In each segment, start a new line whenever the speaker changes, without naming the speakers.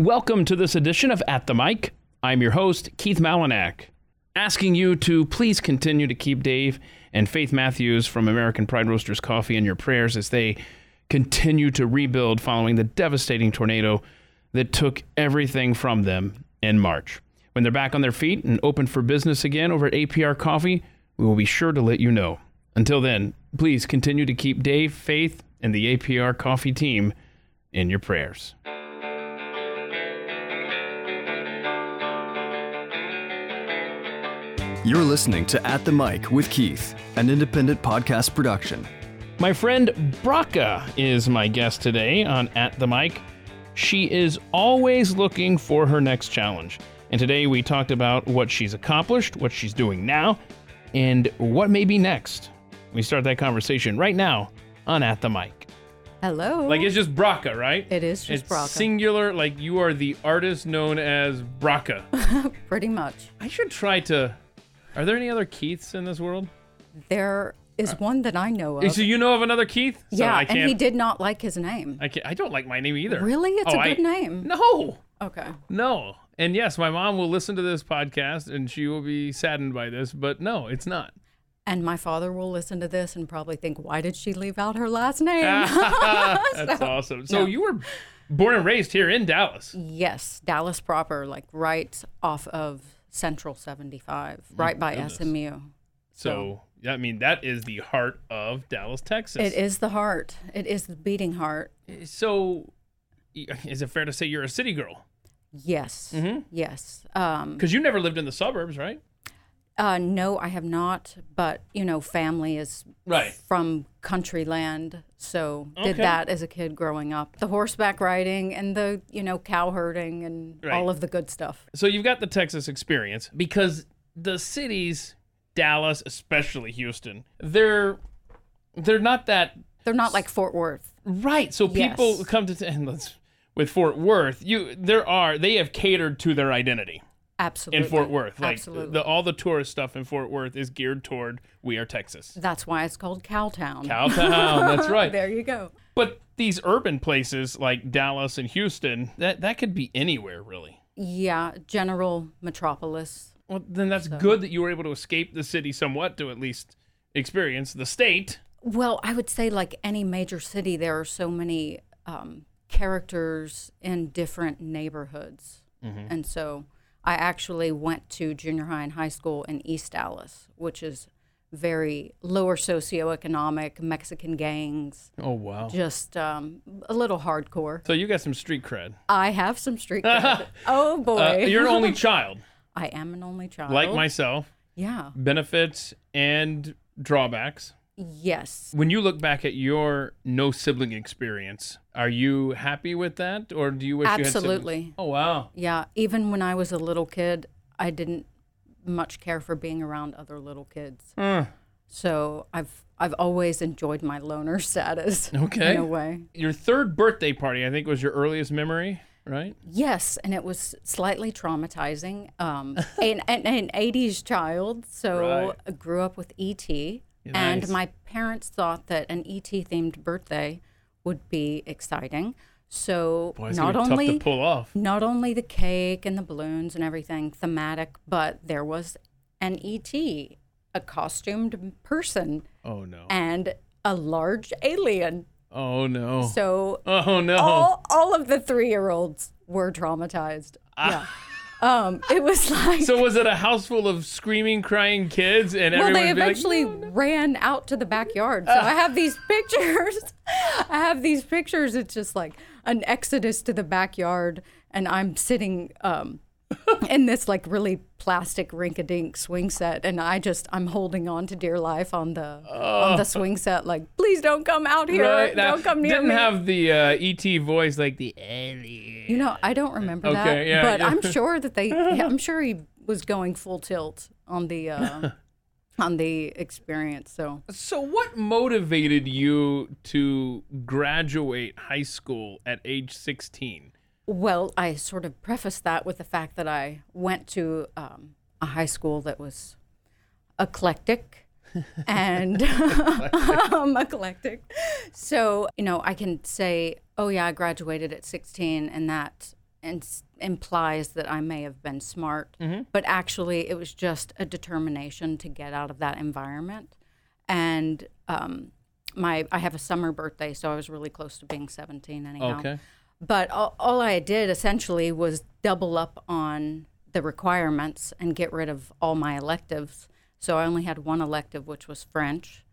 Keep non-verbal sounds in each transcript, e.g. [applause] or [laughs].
Welcome to this edition of At the Mic. I'm your host, Keith Malinak, asking you to please continue to keep Dave and Faith Matthews from American Pride Roasters Coffee in your prayers as they continue to rebuild following the devastating tornado that took everything from them in March. When they're back on their feet and open for business again over at APR Coffee, we will be sure to let you know. Until then, please continue to keep Dave, Faith, and the APR Coffee team in your prayers.
You're listening to At the Mic with Keith, an independent podcast production.
My friend Brocka is my guest today on At the Mic. She is always looking for her next challenge. And today we talked about what she's accomplished, what she's doing now, and what may be next. We start that conversation right now on At the Mic.
Hello.
Like it's just Brocka, right?
It is just
it's
Brocka.
singular, like you are the artist known as Brocka. [laughs]
Pretty much.
I should try to. Are there any other Keiths in this world?
There is one that I know of.
Uh, So you know of another Keith? So
yeah,
I
and
can't.
he did not like his name.
I can't. I don't like my name either.
Really? It's
Oh,
a
I-
good name.
No,
Okay.
no. And yes, my mom will listen to this podcast and she will be saddened by this, but no, it's not.
And my father will listen to this and probably think, why did she leave out her last name? [laughs]
That's [laughs] awesome. So you were born and raised here in Dallas.
yes, Dallas proper, like right off of Central 75, right by
goodness.
SMU.
So, I mean, that is the heart of Dallas, Texas.
It is the heart. It is the beating heart.
So, is it fair to say you're a city girl?
Yes.
Mm-hmm.
Yes. Um,
Because you never lived in the suburbs, right?
Uh, no, I have not. But, you know, family is
Right.
from country land. So did
Okay.
that as a kid growing up. The horseback riding and the, you know, cow herding and
Right.
all of the good stuff.
So you've got the Texas experience because the cities, Dallas, especially Houston, they're they're not that
They're not like Fort Worth.
right. So people
Yes.
come to and let's [laughs] with Fort Worth, you there are they have catered to their identity
Absolutely.
in Fort Worth. Like
Absolutely.
the, all the tourist stuff in Fort Worth is geared toward we are Texas.
That's why it's called Cowtown.
Cowtown, that's [laughs] right.
there you go.
But these urban places like Dallas and Houston, that that could be anywhere really.
Yeah, General Metropolis.
Well, then that's good that you were able to escape the city somewhat to at least experience the state.
Well, I would say like any major city, there are so many um, characters in different neighborhoods,
Mm-hmm.
and so I actually went to junior high and high school in East Dallas, which is very lower socioeconomic, Mexican gangs,
Oh wow.
just um, a little hardcore.
So you got some street cred.
I have some street cred. [laughs] oh boy,
Uh, you're an only [laughs] child,
I am an only child.
like myself.
yeah,
Benefits and drawbacks.
Yes.
When you look back at your no sibling experience, are you happy with that, or do you wish you had siblings?
Absolutely.
Oh wow.
Yeah, even when I was a little kid, I didn't much care for being around other little kids.
Uh,
So I've I've always enjoyed my loner [laughs] status
Okay.
in a way.
your third birthday party, I think, was your earliest memory, right?
Yes, and it was slightly traumatizing. Um, [laughs] an, an, an 80s child, so
Right.
I grew up with ET, And my parents thought that an ET themed birthday would be exciting. So
Boy,
not only
tough to pull off.
not only the cake and the balloons and everything thematic, but there was an ET, a costumed person,
Oh no.
and a large alien.
Oh no.
So
Oh no.
all all of the three year olds were traumatized. Ah. Yeah. [laughs] Um, it was [laughs] like
So was it a house full of screaming, crying kids, and
well, they
be like,
eventually ran out to the backyard. So I have these [laughs] pictures. I have these pictures. It's just like an exodus to the backyard, and I'm sitting um, in this like really plastic rink-a-dink swing set, and I just I'm holding on to dear life on the on the swing set, like please don't come out here,
Right,
don't come near me.
didn't
me.
have the uh, ET voice like the alien.
you know, I don't remember
Okay,
that,
yeah,
but
yeah.
I'm sure that they. [laughs] I'm sure he was going full tilt on the. Uh, [laughs] on the experience so
So, what motivated you to graduate high school at age 16?
Well, I sort of prefaced that with the fact that I went to um, a high school that was eclectic [laughs] and um, eclectic. So, you know, I can say, oh, yeah, I graduated at 16, and that ins- implies that I may have been smart, but actually it was just a determination to get out of that environment. And um, my I have a summer birthday, so I was really close to being 17 anyhow.
Okay.
But all, all I did essentially was double up on the requirements and get rid of all my electives. So I only had one elective, which was French.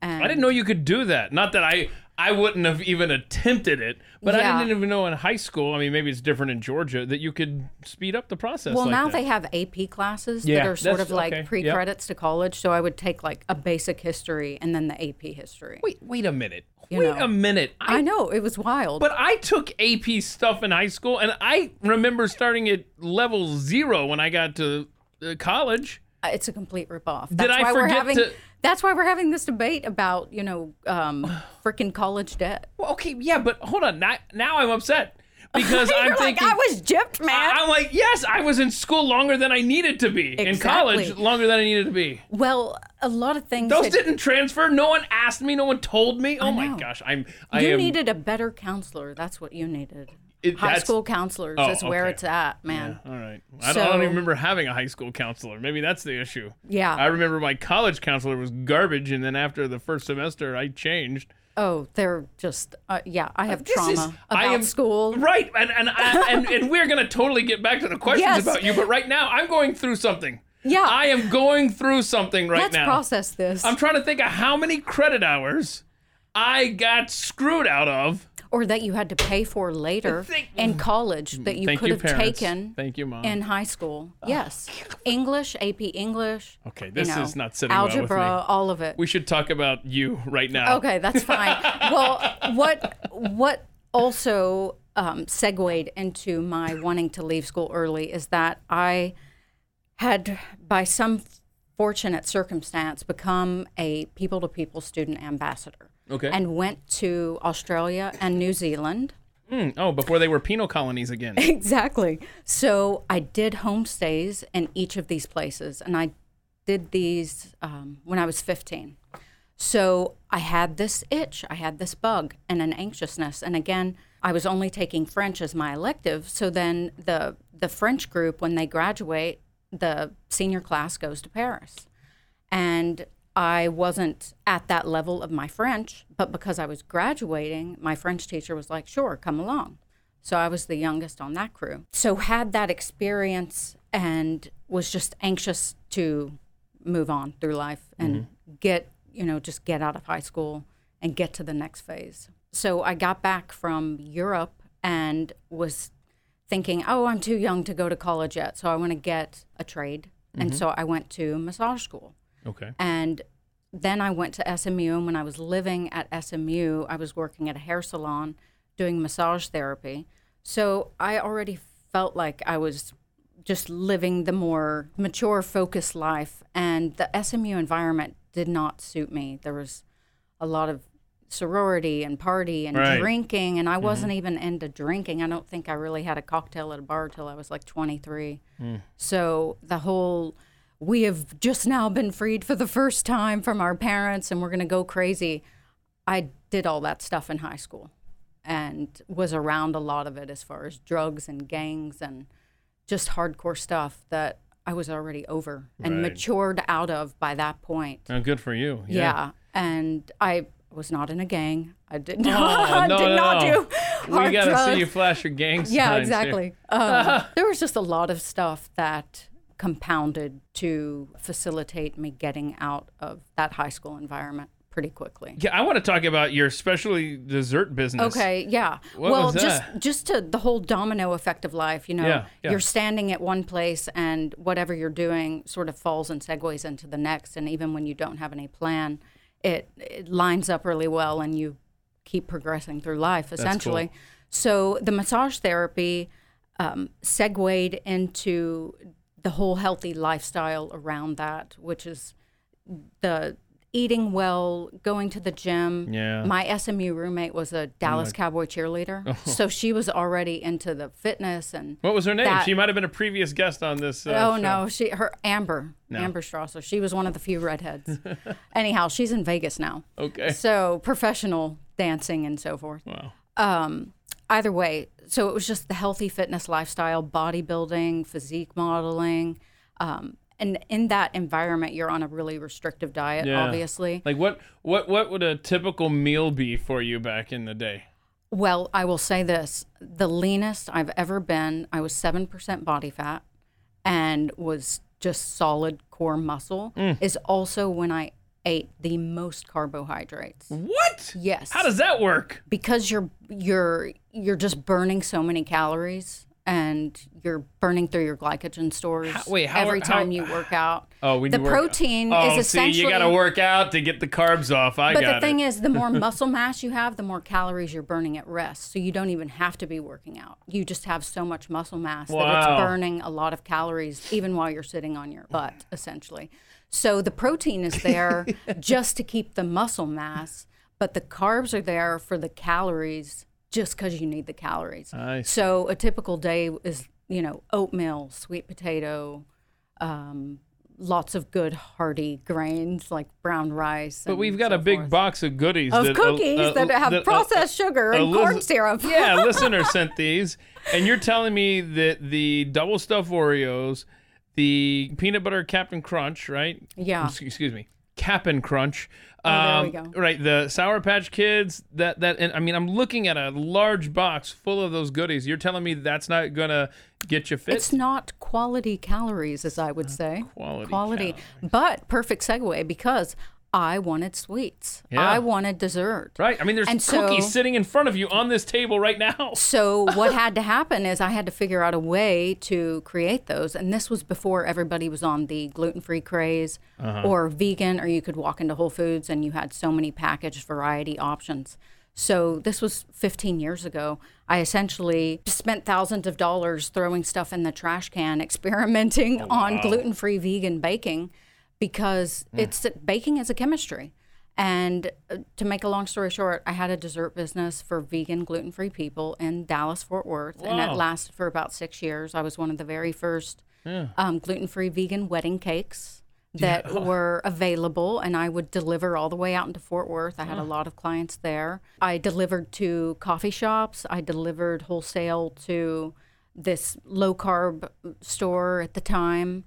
And
I didn't know you could do that. Not that I I wouldn't have even attempted it, but
Yeah.
I didn't even know in high school. I mean, maybe it's different in Georgia that you could speed up the process.
Well,
like
now
that.
they have AP classes
Yeah,
that are sort of like
okay,
pre-credits to college. So I would take like a basic history and then the AP history.
Wait, wait a minute.
You
wait
know.
a minute. I,
I know it was wild.
but I took AP stuff in high school, and I remember starting at level zero when I got to uh, college.
Uh, it's a complete ripoff.
Did
That's
I
why we're
forget
having.
to-
That's why we're having this debate about you know um, [sighs] freaking college debt.
Well, okay, yeah, but hold on. Now, now I'm upset because [laughs] I'm thinking.
like I was gypped, man.
I- I'm like, yes, I was in school longer than I needed to be. Exactly. In college, longer than I needed to be.
well, a lot of things.
Those
had-
didn't transfer. No one asked me. No one told me. Oh my gosh, I'm. I
you
am.
needed a better counselor. That's what you needed.
It-
High school counselors
Oh,
is where
okay.
it's at, man.
All right. I, don't, I don't even remember having a high school counselor. Maybe that's the issue.
Yeah.
I remember my college counselor was garbage, and then after the first semester, I changed.
Oh, they're just uh, yeah. I have
This
trauma
is-
about
I am-
school.
Right, and and I, and, and we're gonna totally get back to the questions
Yes.
about you, but right now I'm going through something.
Yeah.
I am going through something right
Let's
now.
process this.
I'm trying to think of how many credit hours I got screwed out of.
Or that you had to pay for later [laughs] in college that you
Thank
could
you,
have
parents.
taken
Thank you, mom.
in high school. Yes, English, AP English.
Okay,
you
this
know,
is not sitting well with
algebra,
me.
all of it.
we should talk about you right now.
Okay, that's fine. [laughs] well, what what also um, segued into my wanting to leave school early is that I had, by some fortunate circumstance, become a people to people student ambassador.
Okay.
And went to Australia and New Zealand.
Hmm, oh, before they were penal colonies again. [laughs]
Exactly. So I did homestays in each of these places, and I did these um, when I was 15. So I had this itch, I had this bug, and an anxiousness. And again, I was only taking French as my elective. So then the the French group, when they graduate, the senior class goes to Paris, and I wasn't at that level of my French, but because I was graduating, my French teacher was like, "Sure, come along." So I was the youngest on that crew. So had that experience and was just anxious to move on through life and mm-hmm. get, you know, just get out of high school and get to the next phase. So I got back from Europe and was thinking, "Oh, I'm too young to go to college yet, so I want to get a trade." And mm-hmm. so I went to massage school.
Okay.
And then I went to SMU. And when I was living at SMU, I was working at a hair salon doing massage therapy. So I already felt like I was just living the more mature, focused life. And the SMU environment did not suit me. There was a lot of sorority and party and
Right.
drinking. And I mm-hmm. wasn't even into drinking. I don't think I really had a cocktail at a bar till I was like 23. Mm. So the whole we have just now been freed for the first time from our parents and we're going to go crazy. I did all that stuff in high school and was around a lot of it as far as drugs and gangs and just hardcore stuff that I was already over and
Right.
matured out of by that point.
Oh, good for you.
Yeah. And I was not in a gang. I did
Oh,
not, [laughs]
no,
did
no,
not
no.
do
we gotta see you flash your gang signs.
Yeah, exactly. Um, [laughs] there was just a lot of stuff that compounded to facilitate me getting out of that high school environment pretty quickly.
Yeah, I want to talk about your specialty dessert business.
Okay, yeah.
What
well, just just to the whole domino effect of life, you know,
Yeah, yeah.
you're standing at one place and whatever you're doing sort of falls and segues into the next and even when you don't have any plan, it it lines up really well and you keep progressing through life essentially. So the massage therapy um, segued into the whole healthy lifestyle around that, which is the eating well, going to the gym.
Yeah.
My SMU roommate was a Dallas Cowboy cheerleader, so she was already into the fitness and.
What was her name?
That-
she might have been a previous guest on this. Uh,
Oh
show.
no, she her Amber Amber Strasser. She was one of the few redheads. [laughs] Anyhow, she's in Vegas now.
Okay.
So professional dancing and so forth.
Wow.
Um, either way, so it was just the healthy fitness lifestyle, bodybuilding, physique modeling. Um, and in that environment, you're on a really restrictive diet,
Yeah.
obviously.
Like what what what would a typical meal be for you back in the day?
Well, I will say this the leanest I've ever been, I was 7% body fat and was just solid core muscle,
Mm.
is also when I ate the most carbohydrates.
What?
Yes.
How does that work?
because you're you're you're just burning so many calories and you're burning through your glycogen stores
How- wait, how
every
are- how-
time you work out. [sighs]
Oh, when
the
you work-
protein
oh,
is
see,
essentially
you got to work out to get the carbs off. I
But the thing
it.
is, the more [laughs] muscle mass you have, the more calories you're burning at rest. So you don't even have to be working out. You just have so much muscle mass that it's burning a lot of calories, even while you're sitting on your butt, essentially. So the protein is there [laughs] just to keep the muscle mass, but the carbs are there for the calories just because you need the calories. So a typical day is, you know, oatmeal, sweet potato, um, lots of good hearty grains like brown rice.
But we've got
so
a big
forth.
box of goodies
of
that,
cookies
uh, uh,
that have
that, uh,
processed sugar
a
and corn syrup.
yeah, listener [laughs] sent these, and you're telling me that the double stuffed Oreos, the peanut butter Captain Crunch, right?
Yeah.
Excuse me, Cap'n Crunch.
Oh, there we
um,
go.
Right, the Sour Patch Kids. That that, and I mean, I'm looking at a large box full of those goodies. You're telling me that's not gonna get you fit?
It's not quality calories, as I would say.
quality
Quality. But perfect segue because I wanted sweets.
Yeah.
I wanted dessert.
right. I mean, there's
And
cookies
so-
sitting in front of you on this table right now. [laughs]
So what had to happen is I had to figure out a way to create those, and this was before everybody was on the gluten-free craze
Uh-huh.
or vegan, or you could walk into Whole Foods and you had so many packaged variety options. So this was 15 years ago. I essentially spent thousands of dollars throwing stuff in the trash can, [laughs] experimenting on gluten-free vegan baking because it's baking is a chemistry. And uh, to make a long story short, I had a dessert business for vegan, gluten free people in Dallas, Fort Worth, and
Wow.
it lasted for about six years. I was one of the very first um, gluten free vegan wedding cakes that [laughs] were available, and I would deliver all the way out into Fort Worth. I had a lot of clients there. I delivered to coffee shops, I delivered wholesale to this low carb store at the time.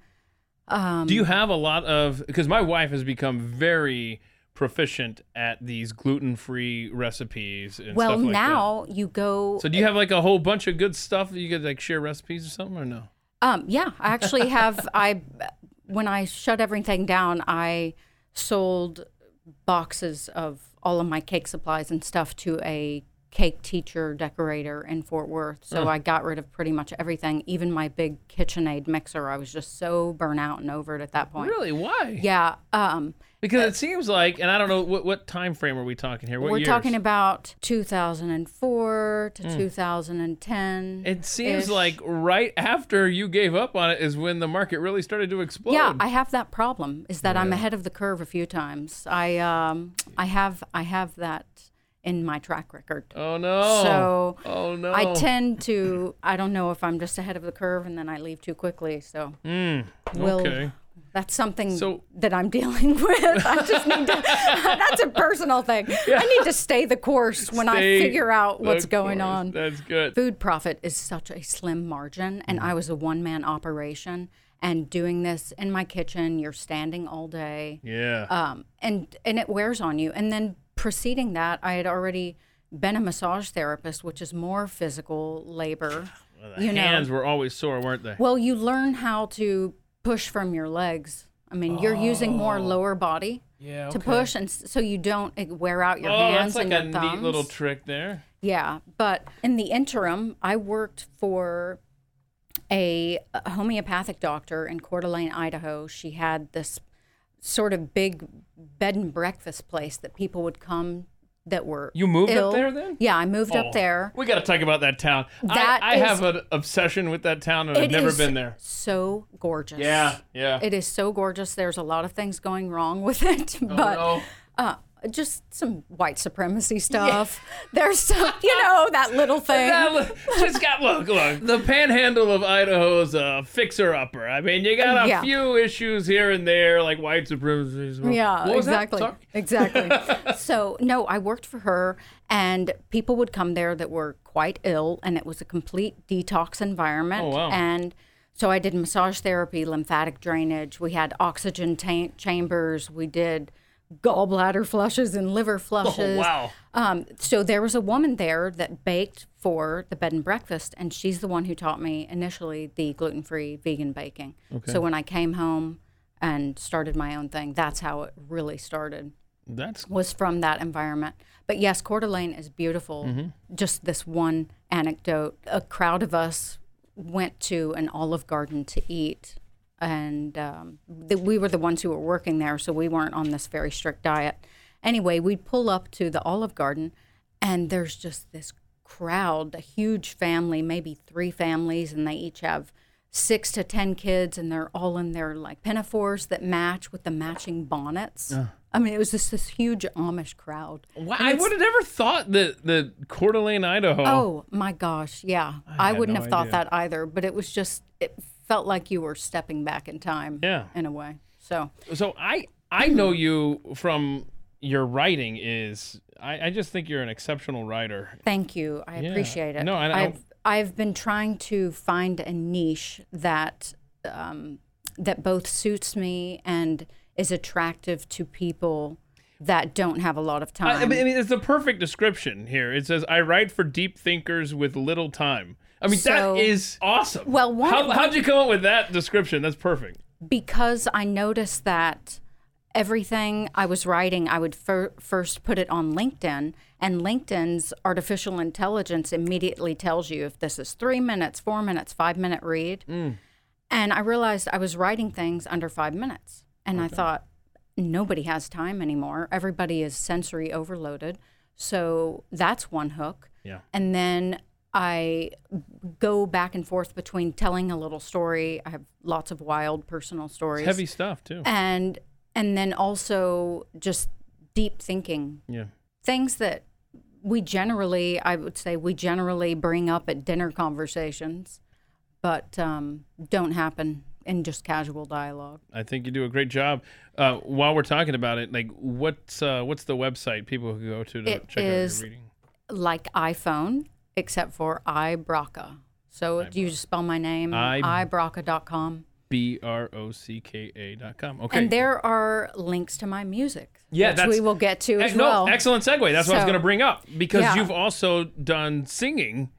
Um,
Do you have a lot of because my wife has become very proficient at these gluten-free recipes and
well,
stuff like
now you go.
So do you have like a whole bunch of good stuff that you could like share recipes or something or no?
Um, yeah, I actually have. [laughs] I when I shut everything down, I sold boxes of all of my cake supplies and stuff to a cake teacher decorator in Fort Worth. So I got rid of pretty much everything, even my big KitchenAid mixer. I was just so burnt out and over it at that point.
Really? Why?
Yeah. Um,
Because it seems like, and I don't know what what time frame are we talking here? What
we're
years?
talking about 2004 to 2010.
Hmm. It seems like right after you gave up on it is when the market really started to explode.
Yeah, I have that problem. Is that I'm ahead of the curve a few times. I um I have I have that in my track record.
oh no.
So
oh no.
I tend to I don't know if I'm just ahead of the curve and then I leave too quickly. So we'll,
Hmm, okay.
that's something
So-
that I'm [laughs] dealing with. I just need to. [laughs] that's a personal thing. I need to stay the course when
Stay
I figure out what's going
course.
on.
That's good.
Food profit is such a slim margin, and I was a one man operation. And doing this in my kitchen, you're standing all day
Yeah.
um, and and it wears on you. And then preceding that, I had already been a massage therapist, which is more physical labor.
the
you know,
hands were always sore, weren't they?
well, you learn how to push from your legs. I mean, you're using more oh. lower body
yeah.
to push, and so you don't wear out your
oh,
hands.
Oh, hands that's like
and
a
your thumbs.
neat little trick there.
Yeah, but in the interim, I worked for a, a homeopathic doctor in Coeur d'Alene, Idaho. She had this sort of big bed and breakfast place that people would come that were
You moved
ill.
up there then?
Yeah, I moved
Oh,
up there.
We got to talk about that town.
That
I, I
is-
have an obsession with that town, and I've never been there.
So gorgeous.
Yeah, yeah.
It is so gorgeous. There's a lot of things going wrong with it,
Oh,
but
no.
uh, just some white supremacy stuff. There's some, you [laughs] know, that little thing.
That look- just got look, look. The Panhandle of Idaho is a fixer-upper. I mean, you got a
Yeah.
few issues here and there, like white supremacy.
Yeah,
What was that?
exactly. Exactly. [laughs] so, no, I worked for her, and people would come there that were quite ill, and it was a complete detox environment.
Oh, wow.
And so I did massage therapy, lymphatic drainage. We had oxygen ta- chambers. We did gallbladder flushes and liver flushes.
Oh, wow.
Um, so there was a woman there that baked for the bed and breakfast, and she's the one who taught me initially the gluten-free vegan baking. Okay. So when I came home and started my own thing, that's how it really started.
That's
Was from that environment. But yes, Coeur d'Alene is beautiful. Just this one anecdote: a crowd of us went to an Olive Garden to eat, and um, the, we were the ones who were working there, so we weren't on this very strict diet. Anyway, we'd pull up to the Olive Garden, and there's just this crowd, a huge family, maybe three families, and they each have six to ten kids, and they're all in their like pinafores that match with the matching bonnets. I mean, it was just this huge Amish crowd.
wow. I would have never thought that the Coeur d'Alene, Idaho.
Oh my gosh, yeah. I,
had
wouldn't
no
have thought that either, but it was just it felt like you were stepping back in time.
Yeah.
In a way. So
So I I know you from your writing is I, I just think you're an exceptional writer.
thank you. I
Yeah.
appreciate it.
No, I-
I've I've been trying to find a niche that um, that both suits me and is attractive to people that don't have a lot of time.
I, I mean, it's the perfect description here. It says, "I write for deep thinkers with little time." I mean,
So-
that is awesome.
Well, one-
How, how'd you come up with that description? That's perfect.
because I noticed that everything I was writing, I would fir- first put it on LinkedIn, and LinkedIn's artificial intelligence immediately tells you if this is three minutes, four minutes, five minute read. Hmm. And I realized I was writing things under five minutes. And I thought, nobody has time anymore. Everybody is sensory overloaded. So that's one hook.
Yeah.
And then I go back and forth between telling a little story. I have lots of wild personal stories.
Heavy stuff too.
And and then also just deep thinking.
Yeah.
Things that we generally I would say we generally bring up at dinner conversations, but um, don't happen in just casual dialogue.
I think you do a great job. Uh, while we're talking about it, like what's uh, what's the website people can go to to
It
check
is-
out your reading?
Like iPhone, except for iBrocka. So do you just spell my name,
I-
iBrocka.com.
B R O C K A dot com. Okay.
And there are links to my music,
Yeah,
which we will get to
Eh,
as
no,
well.
excellent segue. That's what I was going to bring up because
Yeah.
you've also done singing.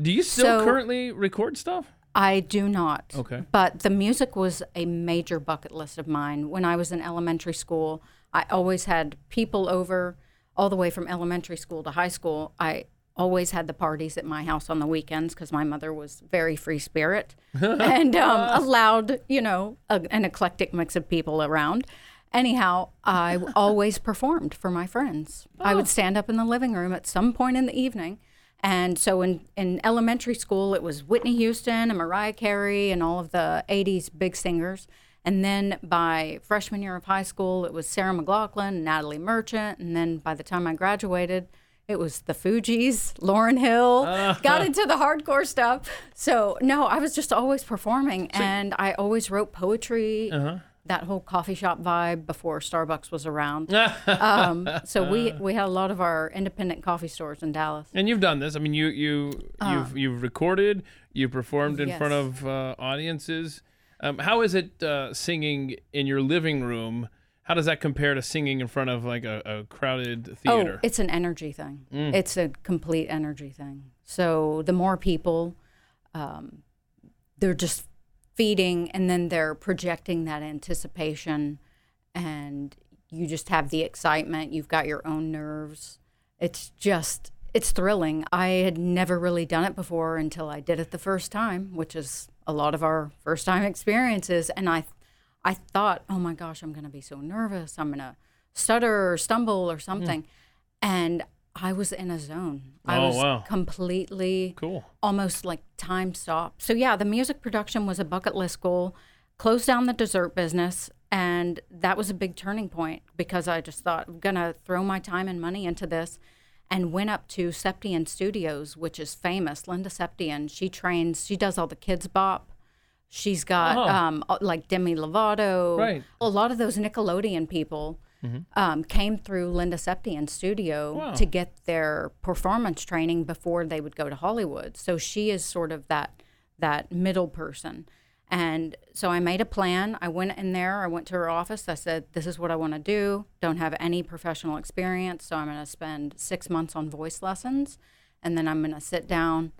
Do you still
So-
currently record stuff?
I do not.
Okay.
But the music was a major bucket list of mine. When I was in elementary school, I always had people over all the way from elementary school to high school. I always had the parties at my house on the weekends because my mother was very free spirit [laughs] and um, allowed, you know, a, an eclectic mix of people around. Anyhow, I always performed for my friends. I would stand up in the living room at some point in the evening. And so in, in elementary school, it was Whitney Houston and Mariah Carey and all of the 80s big singers. And then by freshman year of high school, it was Sarah McLachlan and Natalie Merchant. And then by the time I graduated, it was the Fugees, Lauryn Hill, got into the hardcore stuff. So, no, I was just always performing and I always wrote poetry, that whole coffee shop vibe before Starbucks was around. [laughs] um, so, we, we had a lot of our independent coffee stores in Dallas.
And you've done this. I mean, you you you've you've recorded, you performed in front
Uh.
Of uh, audiences. Um, how is it uh, singing in your living room? How does that compare to singing in front of like a, a crowded theater?
Oh, it's an energy thing. It's a complete energy thing. So the more people, um, they're just feeding, and then they're projecting that anticipation, and you just have the excitement. You've got your own nerves. It's just, it's thrilling. I had never really done it before until I did it the first time, which is a lot of our first time experiences, and I I thought, oh my gosh, I'm going to be so nervous. I'm going to stutter or stumble or hmm. something. And I was in a zone. I
Oh,
was
wow.
completely
cool.
almost like time stopped. So yeah, the music production was a bucket list goal. Closed down the dessert business. And that was a big turning point because I just thought I'm gonna throw my time and money into this and went up to Septien Studios, which is famous. Linda Septien, she trains, she does all the Kidz Bop. She's got
Oh.
um, uh, like Demi Lovato.
Right.
A lot of those Nickelodeon people um, came through Linda Septien's studio
Wow.
to get their performance training before they would go to Hollywood. So she is sort of that that middle person. And so I made a plan. I went in there. I went to her office. I said, "This is what I want to do. Don't have any professional experience, so I'm going to spend six months on voice lessons, and then I'm going to sit down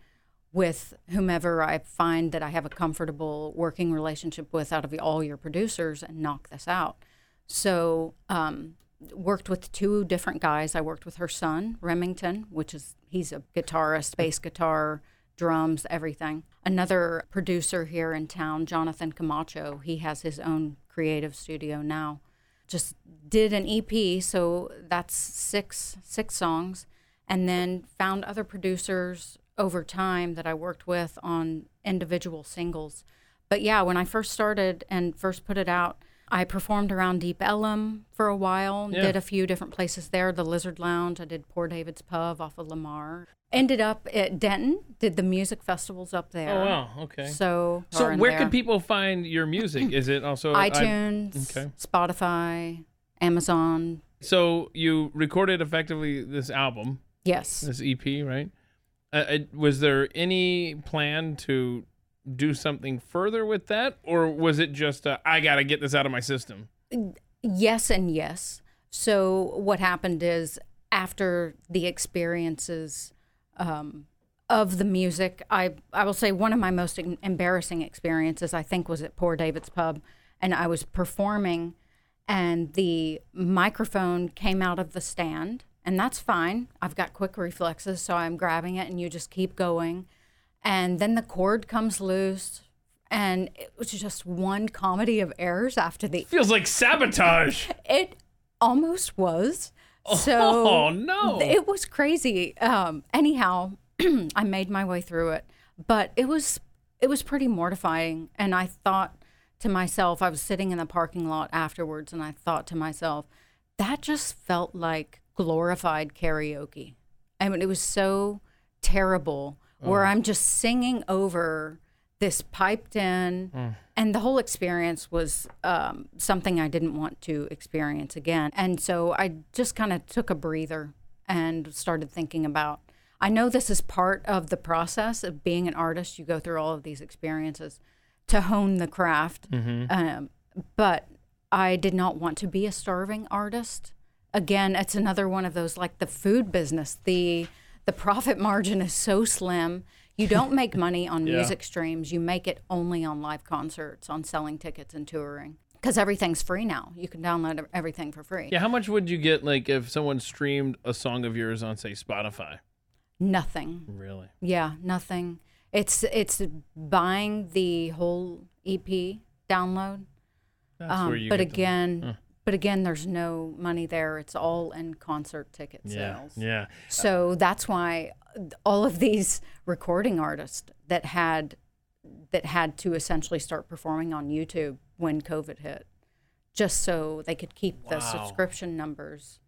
with whomever I find that I have a comfortable working relationship with out of all your producers and knock this out." So um, worked with two different guys. I worked with her son Remington, which is he's a guitarist, bass guitar, drums, everything. Another producer here in town, Jonathan Camacho. He has his own creative studio now. Just did an EP, so that's six six songs, and then found other producers over time that I worked with on individual singles. But yeah, when I first started and first put it out, I performed around Deep Ellum for a while,
Yeah.
did a few different places there, the Lizard Lounge. I did Poor David's Pub off of Lamar. Ended up at Denton, did the music festivals up there.
Oh wow. Okay.
So,
So where
there.
could people find your music? [laughs] Is it also I-
iTunes,
okay.
Spotify, Amazon.
so you recorded effectively this album,
Yes.
this EP, right? Uh, uh, was there any plan to do something further with that, or was it just uh, I got to get this out of my system?
Yes and yes. So what happened is after the experiences um, of the music, I I will say one of my most embarrassing experiences I think was at Poor David's Pub, and I was performing, and the microphone came out of the stand, and that's fine. I've got quick reflexes, so I'm grabbing it, and you just keep going, and then the cord comes loose. And it was just one comedy of errors after the
Feels like sabotage. [laughs]
it almost was. So
oh no.
it was crazy. Um, anyhow, [clears throat] I made my way through it, but it was it was pretty mortifying. And I thought to myself, I was sitting in the parking lot afterwards, and I thought to myself, that just felt like glorified karaoke. I mean, it was so terrible. Where I'm just singing over this piped in, and the whole experience was um, something I didn't want to experience again. And so I just kind of took a breather and started thinking about. I know this is part of the process of being an artist. You go through all of these experiences to hone the craft, um, but I did not want to be a starving artist. Again, it's another one of those like the food business. The the profit margin is so slim. You don't make [laughs] money on
Yeah.
music streams. You make it only on live concerts, on selling tickets and touring. Because everything's free now. You can download everything for free.
yeah, how much would you get like if someone streamed a song of yours on say Spotify?
Nothing.
Really?
Yeah, nothing. It's it's buying the whole EP download.
That's
Um,
where you
but
get the-
again, but again, there's no money there. It's all in concert ticket sales.
yeah. yeah.
So that's why all of these recording artists that had that had to essentially start performing on YouTube when COVID hit, just so they could keep the subscription numbers,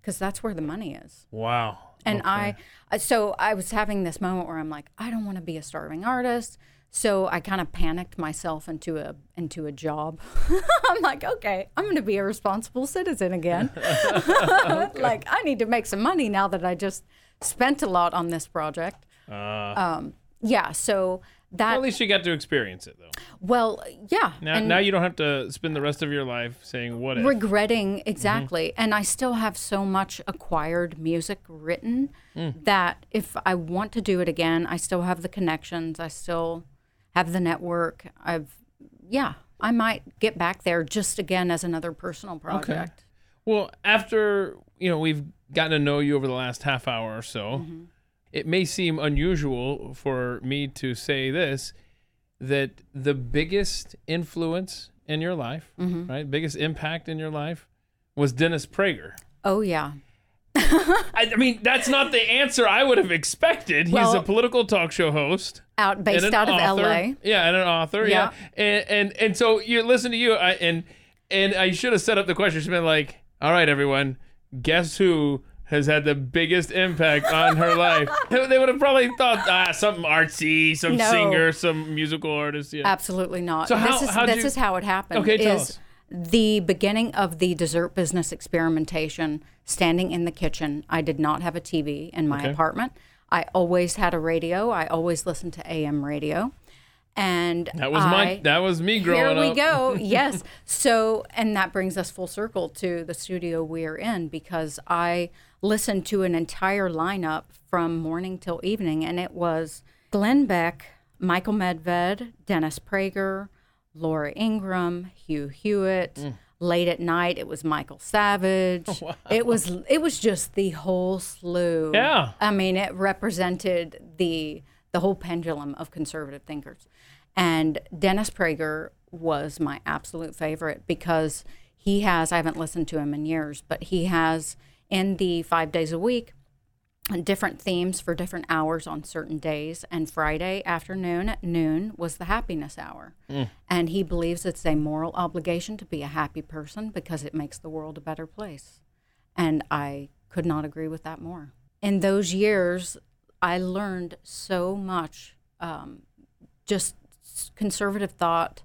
because that's where the money is.
Wow.
And
Okay.
I, I- so I was having this moment where I'm like, I don't want to be a starving artist. So I kind of panicked myself into a into a job. [laughs] I'm like, okay, I'm going to be a responsible citizen again. [laughs] [laughs] like I need to make some money now that I just spent a lot on this project.
Uh,
Um, yeah, so that
well, at least you got to experience it though.
well, yeah.
Now, now you don't have to spend the rest of your life saying what if.
regretting exactly and i still have so much acquired music written
Mm.
that if i want to do it again i still have the connections i still have the network i've yeah i might get back there just again as another personal project Okay.
Well, after you know we've gotten to know you over the last half hour or so,
Mm-hmm.
it may seem unusual for me to say this that the biggest influence in your life,
Mm-hmm.
right, biggest impact in your life, was Dennis Prager.
oh yeah
I, I mean, that's not the answer I would have expected. He's a political talk show host.
out based
an
out of
author.
la
Yeah, and an author. Yeah,
Yeah.
And, and and so you listen to you, I, and And I should have set up the question. She's been like, "All right, everyone, guess who has had the biggest impact on her [laughs] life?" They would have probably thought, ah, something artsy, some
No.
singer, some musical artist. Yeah.
Absolutely not.
So how-
this is this
you-
is how it happened.
Okay, tell
is
us.
The beginning of the dessert business experimentation, standing in the kitchen, I did not have a TV in my
Okay.
apartment. I always had a radio. I always listened to AM radio. And
That was
I,
my. That was me growing up.
here we
up.
go. [laughs] Yes. So, and that brings us full circle to the studio we're in because I listened to an entire lineup from morning till evening, and it was Glenn Beck, Michael Medved, Dennis Prager, Laura Ingraham, Hugh Hewitt.
Mm.
Late at night, it was Michael Savage. [laughs] It was it was just the whole slew.
Yeah.
I mean, it represented the the whole pendulum of conservative thinkers. And Dennis Prager was my absolute favorite because he has I haven't listened to him in years, but he has in the 5 days a week different themes for different hours on certain days and Friday afternoon at noon was the happiness hour. And he believes it's a moral obligation to be a happy person because it makes the world a better place. And I could not agree with that more. In those years, I learned so much um, just conservative thought,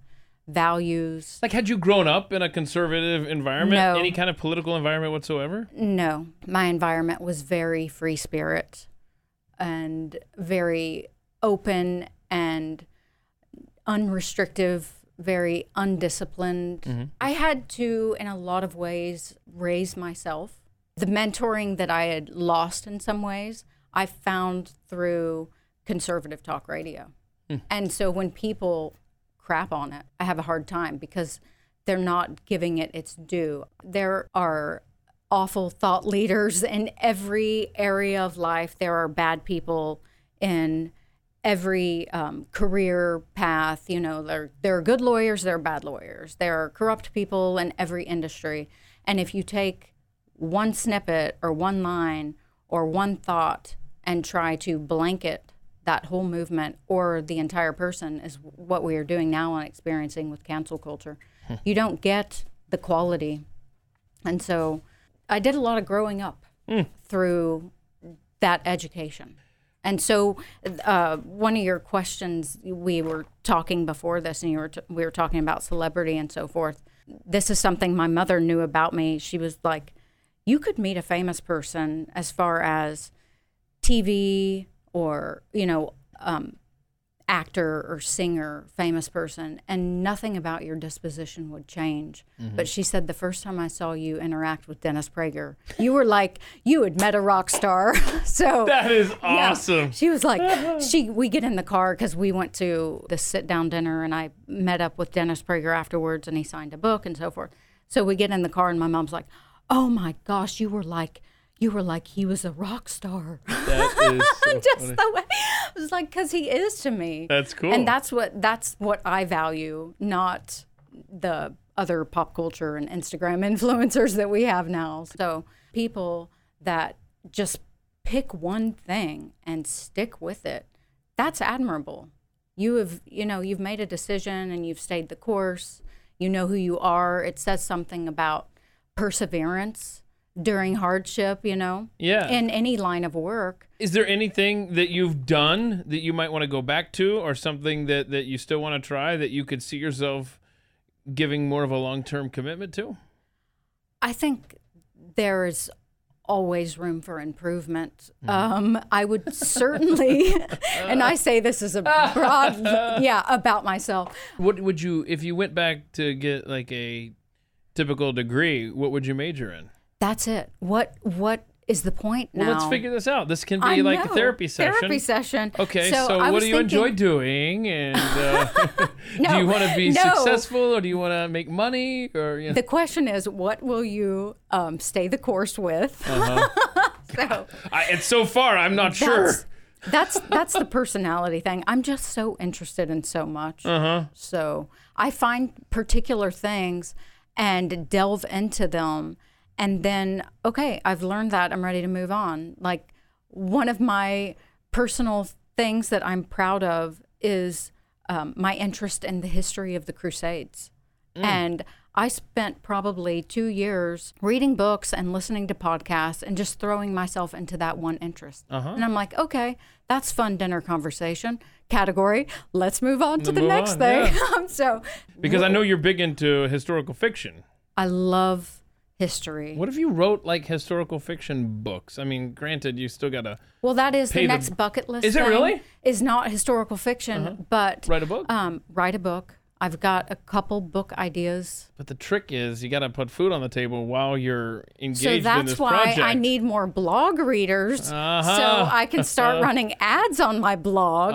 values.
Like, had you grown up in a conservative environment,
No.
any kind of political environment whatsoever?
No, my environment was very free spirit and very open and unrestrictive, very undisciplined. Mm-hmm. I had to, in a lot of ways, raise myself. The mentoring that I had lost in some ways, I found through conservative talk radio. Hmm. And so when people crap on it, I have a hard time because they're not giving it its due. There are awful thought leaders in every area of life. There are bad people in every um, career path. You know, there there are good lawyers, there are bad lawyers. There are corrupt people in every industry. And if you take one snippet or one line or one thought and try to blanket that whole movement or the entire person is what we are doing now and experiencing with cancel culture. you don't get the quality. And so I did a lot of growing up through that education. And so, uh, one of your questions, we were talking before this, and you were t- we were talking about celebrity and so forth. This is something my mother knew about me. She was like, "You could meet a famous person as far as TV or you know, um, actor or singer, famous person, and nothing about your disposition would change. But she said the first time I saw you interact with Dennis Prager, you were like you had met a rock star. [laughs] so
That is
yeah.
awesome.
She was like, [laughs] she. We get in the car because we went to the sit down dinner, and I met up with Dennis Prager afterwards, and he signed a book and so forth. So we get in the car, and my mom's like, "Oh my gosh, you were like, you were like he was a rock star." [laughs]
That is [laughs] so
Just
funny.
the way it was like, because he is to me.
That's cool.
And that's what that's what I value, not the other pop culture and Instagram [laughs] influencers that we have now. So people that just pick one thing and stick with it, that's admirable. You have, you know, you've made a decision and you've stayed the course. You know who you are. It says something about perseverance during hardship, you know,
Yeah.
in any line of work.
Is there anything that you've done that you might want to go back to, or something that, that you still want to try that you could see yourself giving more of a long term commitment to?
I think there is always room for improvement. Um, I would certainly, [laughs] [laughs] and I say this as a broad, [laughs] yeah, about myself.
What would you, if you went back to get like a typical degree, what would you major in?
That's it. What what is the point now?
Well, let's figure this out. This can be
I
like a therapy session.
Therapy session.
Okay, so,
I
what do you
thinking-
enjoy doing? And [laughs] uh, [laughs] do you want to be
no.
successful, or do you want to make money, or you know?
The question is, what will you um, stay the course with? [laughs] so
I, and so far, I'm not sure.
that's, that's that's the personality thing. I'm just so interested in so much.
Uh-huh.
So I find particular things and delve into them, and then okay, I've learned that. I'm ready to move on. Like one of my personal things that I'm proud of is um, my interest in the history of the Crusades, and I spent probably two years reading books and listening to podcasts and just throwing myself into that one interest.
Uh-huh.
And I'm like, okay, that's fun dinner conversation category. Let's move on to the next
on,
thing. [laughs] so
Because I know you're big into historical fiction.
I love history.
What if you wrote like historical fiction books? I mean, granted, you still gotta
Well, that is the
the-
next bucket list.
Is it really? Uh-huh.
Is not historical fiction, but
write a book.
um, write a book. I've got a couple book ideas.
but the trick is you gotta put food on the table while you're engaged
So
in
that's why. I need more blog readers
Uh-huh.
so I can start [laughs] running ads on my blog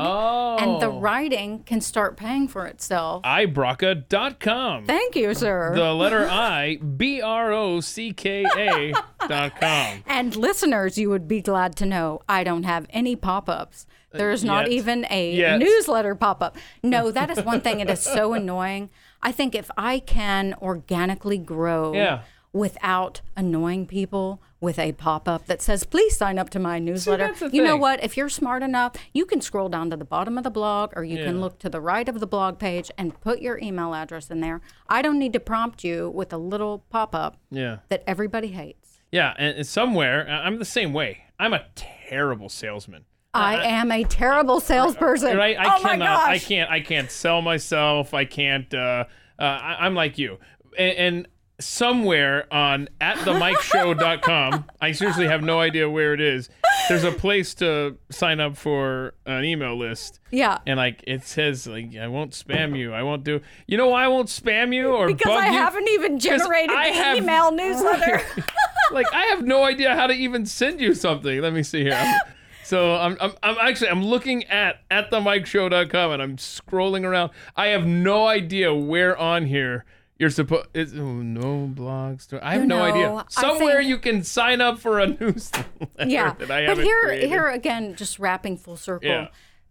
and the
Oh.
writing can start paying for itself.
iBrocka.com.
Thank you, sir.
the letter [laughs] I, B R O C K A dot com.
and listeners, you would be glad to know I don't have any pop ups. Uh, there is not
yet.
even a
Yet.
newsletter pop up. No, [laughs] that is one thing. It is so annoying. I think if I can organically grow
Yeah.
without annoying people with a pop up that says, please sign up to my newsletter,
that's the
you know
thing.
what? If you're smart enough, you can scroll down to the bottom of the blog or you can
Yeah.
look to the right of the blog page and put your email address in there. I don't need to prompt you with a little pop up
Yeah.
that everybody hates.
Yeah. And and somewhere, I- I'm the same way. I'm a terrible salesman.
I am a terrible salesperson.
Right? I
oh my
cannot. I can't. I can't sell myself. I can't. Uh, uh, I, I'm like you. And, and somewhere on at themikeshow.com, [laughs] I seriously have no idea where it is. There's a place to sign up for an email list.
Yeah.
And like it says, like I won't spam you. I won't do. You know why I won't spam you or
Because I
you?
haven't even generated
I
the
have-
email newsletter. [laughs]
like I have no idea how to even send you something. Let me see here. [laughs] So I'm, I'm, I'm actually I'm looking at at themikeshow.com and I'm scrolling around. I have no idea where on here you're supposed. Oh, no blog story. I have
You
no idea. Somewhere
think-
you can sign up for a [laughs] newsletter
yeah.
that I
but here,
created.
here again, just wrapping full circle.
Yeah.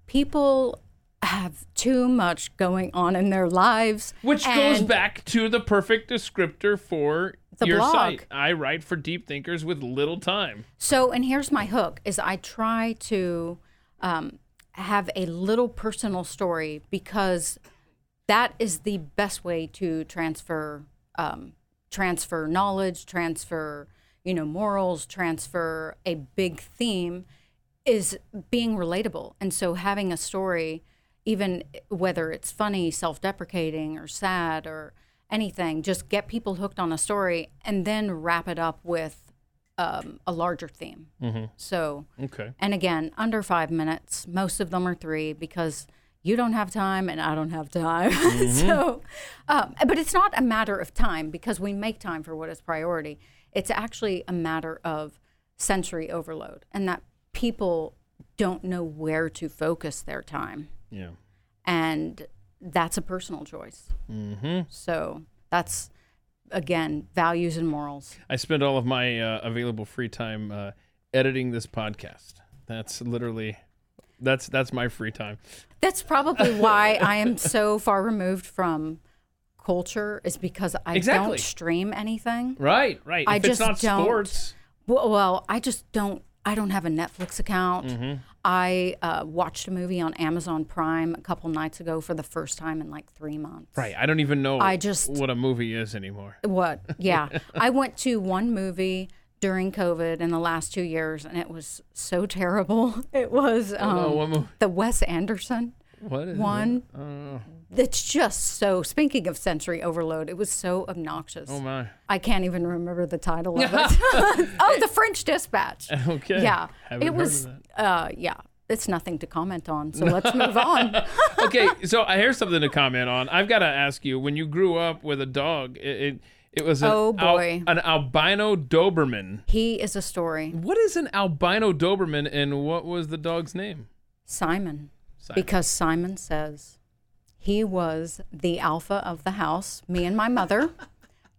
People have too much going on in their lives,
Which goes back to the perfect descriptor for
The
your
blog.
site. I write for deep thinkers with little time.
So, and here's my hook: is I try to um, have a little personal story because that is the best way to transfer um, transfer knowledge, transfer you know morals, transfer a big theme is being relatable. And so having a story, even whether it's funny, self-deprecating, or sad, or anything, just get people hooked on a story and then wrap it up with um, a larger theme. So,
Okay.
and again, under five minutes. Most of them are three because you don't have time and I don't have time. [laughs] so, um, but it's not a matter of time because we make time for what is priority. It's actually a matter of sensory overload and that people don't know where to focus their time.
Yeah.
And that's a personal choice.
Mm-hmm.
So that's, again, values and morals.
I spend all of my uh, available free time uh, editing this podcast. That's literally that's that's my free time.
That's probably [laughs] why I am so far removed from culture is because I
Exactly.
don't stream anything.
Right, right.
I
if it's
just
not
don't-
sports,
Well, well, I just don't. I don't have a Netflix account.
Mm-hmm.
I uh, watched a movie on Amazon Prime a couple nights ago for the first time in like three months.
right? I don't even know
I just-
what a movie is anymore.
What? Yeah. [laughs] I went to one movie during COVID in the last two years, and it was so terrible. [laughs] It was um,
oh, movie?
the Wes Anderson
What is
one.
It?
It's just so. Speaking of sensory overload, it was so obnoxious.
oh my.
I can't even remember the title of [laughs] it. [laughs] oh, the French Dispatch. [laughs]
Okay.
Yeah,
Haven't
it was. Uh, yeah, it's nothing to comment on. So let's move on.
okay, so I here's something to comment on. I've got to ask you: when you grew up with a dog, it it, it was an,
Oh,
al-
boy.
an albino Doberman.
He is a story,
What is an albino Doberman, and what was the dog's name?
Simon,
Simon.
because Simon says he was the alpha of the house. Me and my mother. [laughs]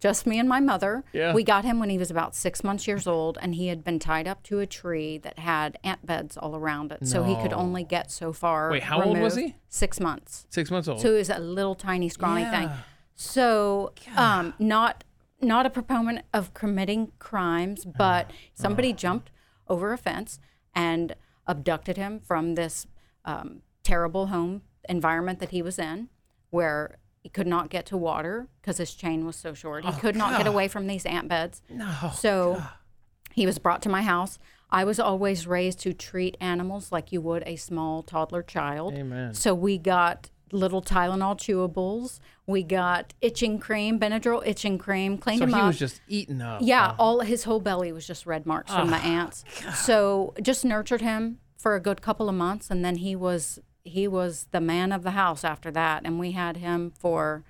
Just me and my mother.
Yeah.
We got him when he was about six months years old, and he had been tied up to a tree that had ant beds all around it, so he could only get so far.
Wait, how old was he?
Six months.
Six months old.
So it was a little tiny scrawny thing. So um, not not a proponent of committing crimes,
Uh-huh.
but somebody jumped over a fence and abducted him from this um, terrible home environment that he was in, where He could not get to water because his chain was so short.
Oh,
He could not get away from these ant beds. No. So he was brought to my house. I was always raised to treat animals like you would a small toddler child.
Amen.
So we got little Tylenol chewables. We got itching cream, Benadryl itching cream, cleaned
So
him
he was just eating up.
Yeah, all his whole belly was just red marks from the ah, ants. So just nurtured him for a good couple of months, and then he was he was the man of the house after that, and we had him for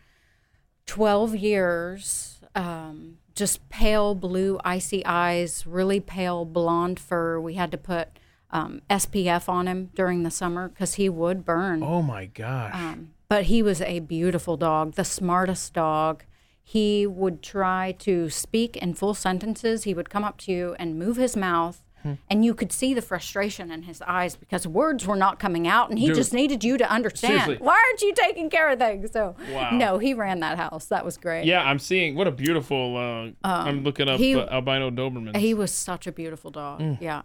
twelve years. Um, just pale blue, icy eyes, really pale blonde fur. We had to put um, SPF on him during the summer because he would burn
Oh my gosh.
Um, but he was a beautiful dog, the smartest dog. He would try to speak in full sentences. He would come up to you and move his mouth,
Hmm.
and you could see the frustration in his eyes because words were not coming out, and he
Dude.
just needed you to understand.
Seriously.
Why aren't you taking care of things? So,
Wow.
no, he ran that house. That was great.
yeah, I'm seeing what a beautiful. Uh, I'm looking up
Um, he-
uh, albino Doberman.
He was such a beautiful dog.
Mm.
Yeah,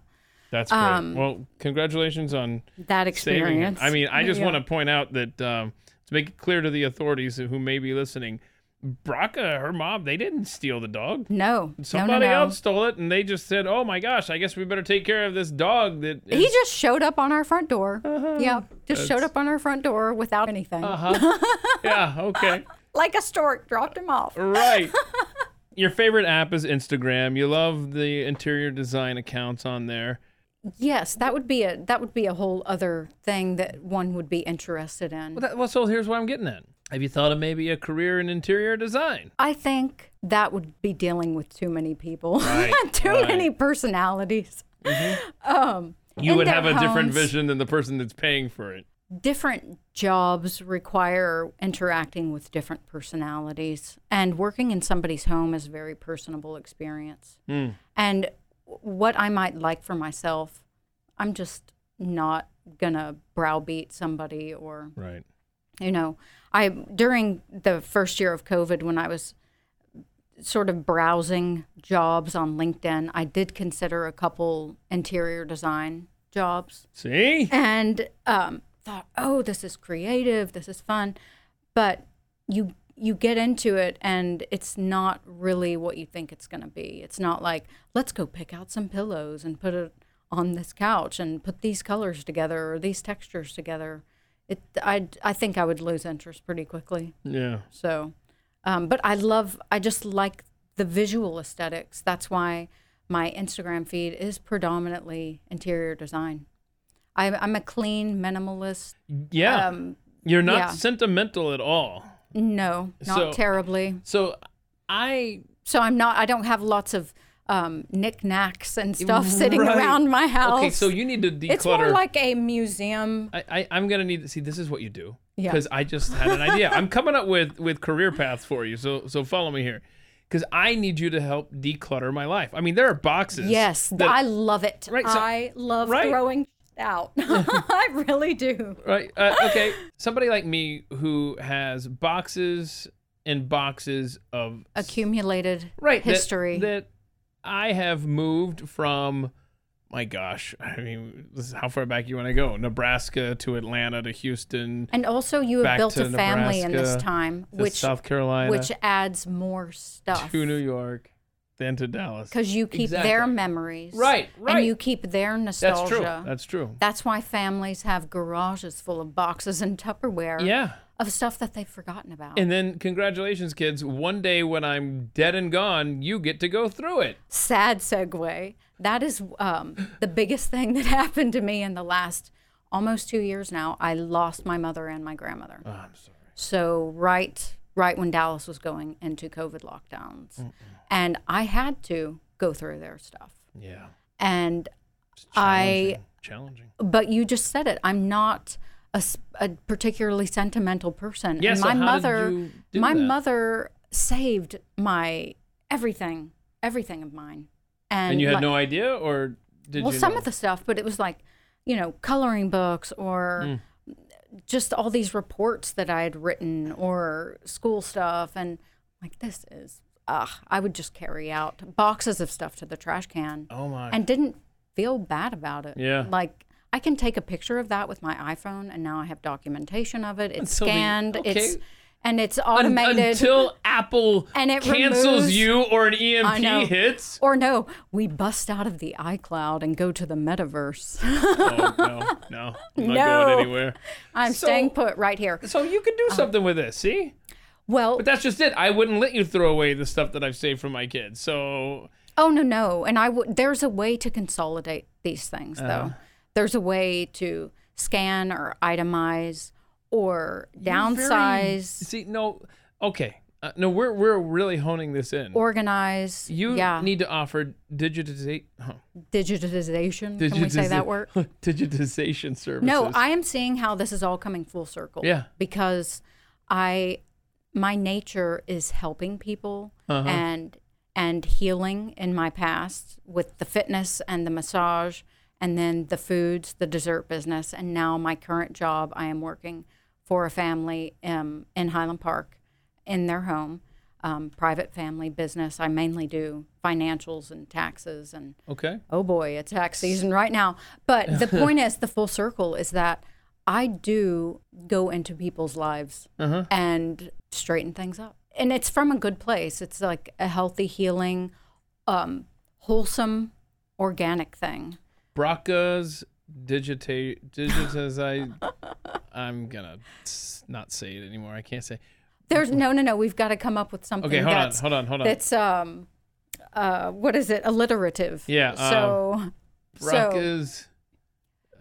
That's great. well, congratulations on
that experience.
I mean, I just
Yeah.
want to point out that um, to make it clear to the authorities who may be listening, Brocka, her mom, they didn't steal the dog.
no,
Somebody
no, no, no.
else stole it, and they just said, "Oh my gosh, I guess we better take care of this dog." That is,
He just showed up on our front door.
Uh-huh.
Yeah, just showed up on our front door without anything. [laughs]
yeah, okay,
like a stork dropped him off.
right. [laughs] Your favorite app is Instagram. You love the interior design accounts on there.
Yes, that would be a that would be a whole other thing that one would be interested in.
Well, that, well, so here's what I'm getting at. Have you thought of maybe a career in interior design?
I think that would be dealing with too many people,
Right, [laughs]
too
right.
many personalities. Um,
You would have a different vision than the person that's paying for it.
different jobs require interacting with different personalities and working in somebody's home is a very personable experience and what i might like for myself i'm just not gonna browbeat somebody or
Right.
you know i during the first year of covid when i was sort of browsing jobs on linkedin i did consider a couple interior design jobs
See?
and um, thought, oh, this is creative, this is fun, but you you get into it and it's not really what you think it's going to be. It's not like let's go pick out some pillows and put it on this couch and put these colors together or these textures together. It I I think I would lose interest pretty quickly.
Yeah.
So, um, but I love, I just like the visual aesthetics. That's why my Instagram feed is predominantly interior design. I'm, I'm a clean minimalist.
Yeah.
Um,
You're not
yeah.
sentimental at all.
no, not
So-
terribly.
So I
So I'm not, I don't have lots of um, knickknacks and stuff sitting around my house.
Okay, so you need to declutter.
it's more like a museum.
I, I, I'm gonna need to see. This is what you do.
Yeah.
Because I just had an idea. I'm coming up with with career paths for you. So so follow me here. Because I need you to help declutter my life. I mean, there are boxes.
Yes,
that-
I love it.
Right, so-
I love
right.
throwing out. [laughs] I really do.
right. Uh, okay. Somebody like me who has boxes and boxes of
Accumulated
right that-
history.
that, I have moved from. My gosh, I mean, this is how far back you want to go? Nebraska to Atlanta to Houston
And also, you have built a family in this time, which
South Carolina
which adds more stuff
to New York, then to Dallas.
because you keep their memories,
Right, right.
And you keep their nostalgia.
That's true. That's true.
That's why families have garages full of boxes and Tupperware
Yeah.
Of stuff that they've forgotten about.
And then congratulations, kids. One day when I'm dead and gone, you get to go through it.
Sad segue. That is um, the biggest thing that [laughs] happened to me in the last almost two years now. I lost my mother and my grandmother.
Oh, I'm sorry.
So right right when Dallas was going into COVID lockdowns. And I had to go through their stuff.
Yeah.
And
It's
I
challenging. challenging.
but you just said it. I'm not a, a particularly sentimental person.
Yeah,
and
so
my mother
you do
my
that?
mother saved my everything, everything of mine. And,
And you had
like-
no idea, or did
well,
you?
some
know?
of the stuff, but it was like, you know, coloring books or
Mm.
just all these reports that I had written or school stuff. And like, this is, ugh, I would just carry out boxes of stuff to the trash can
Oh my.
and didn't feel bad about it.
Yeah.
Like, I can take a picture of that with my iPhone, and now I have documentation of it. It's
the-
scanned.
okay.
It's and it's
Un-
automated.
until Apple
And it
cancels
removes-
you or an
know.
EMP hits.
or no, we bust out of the iCloud and go to the metaverse.
oh no, no, I'm not going [laughs] anywhere.
I'm
So-
staying put right here.
So you could do
Uh,
something with this, see?
Well,
But that's just it. I wouldn't let you throw away the stuff that I've saved for my kids. So
Oh no, no. And I would there's a way to consolidate these things
Uh-huh.
though. There's a way to scan or itemize or downsize,
see, no, okay, uh, no, we're we're really honing this in.
organize.
you
yeah,
need to offer digitization. Huh,
digitization. Can we say that word? [laughs]
digitization services.
No, I am seeing how this is all coming full circle.
Yeah.
Because I my nature is helping people
Uh-huh.
and and healing in my past with the fitness and the massage and then the foods, the dessert business, and now my current job I am working for a family um, in Highland Park in their home. Um, private family business. I mainly do financials and taxes and
Okay.
oh boy, it's tax season right now. But the [laughs] point is, the full circle is that I do go into people's lives
Uh-huh.
and straighten things up. And it's from a good place. It's like a healthy, healing, um, wholesome, organic thing.
Digita digitize. I I'm gonna not say it anymore. I can't say.
There's no, no, no. We've got to come up with something
Okay, hold on, hold on, hold on.
that's um, uh, what is it? Alliterative.
Yeah,
So, so
Brocka's.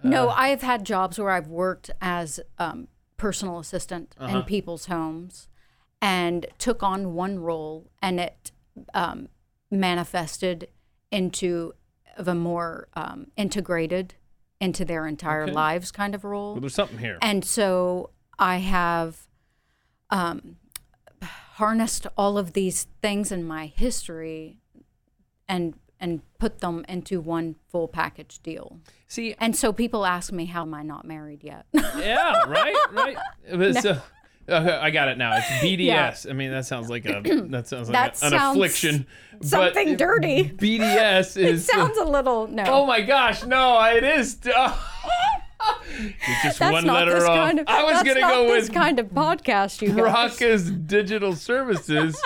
No,
Uh.
I've had jobs where I've worked as um, personal assistant
Uh-huh.
in people's homes and took on one role and it um, manifested into of a more um, integrated into their entire
Okay.
lives kind of role.
Well, there's something here.
And so I have um, harnessed all of these things in my history and and put them into one full package deal.
See,
And so people ask me, how am I not married yet?
yeah, right, right. [laughs] But so, okay, [laughs] I got it now. It's [laughs] BDS. I mean, that sounds like a that [clears throat] sounds like
That
a- an
sounds
affliction. but
something dirty. [laughs]
BDS
it
is.
sounds a little, no.
oh my gosh, no, it is. You're just
that's
one
not
letter
this
off.
kind of,
I was gonna
not
go
this
with
kind of podcast, you guys.
Brocka's Digital Services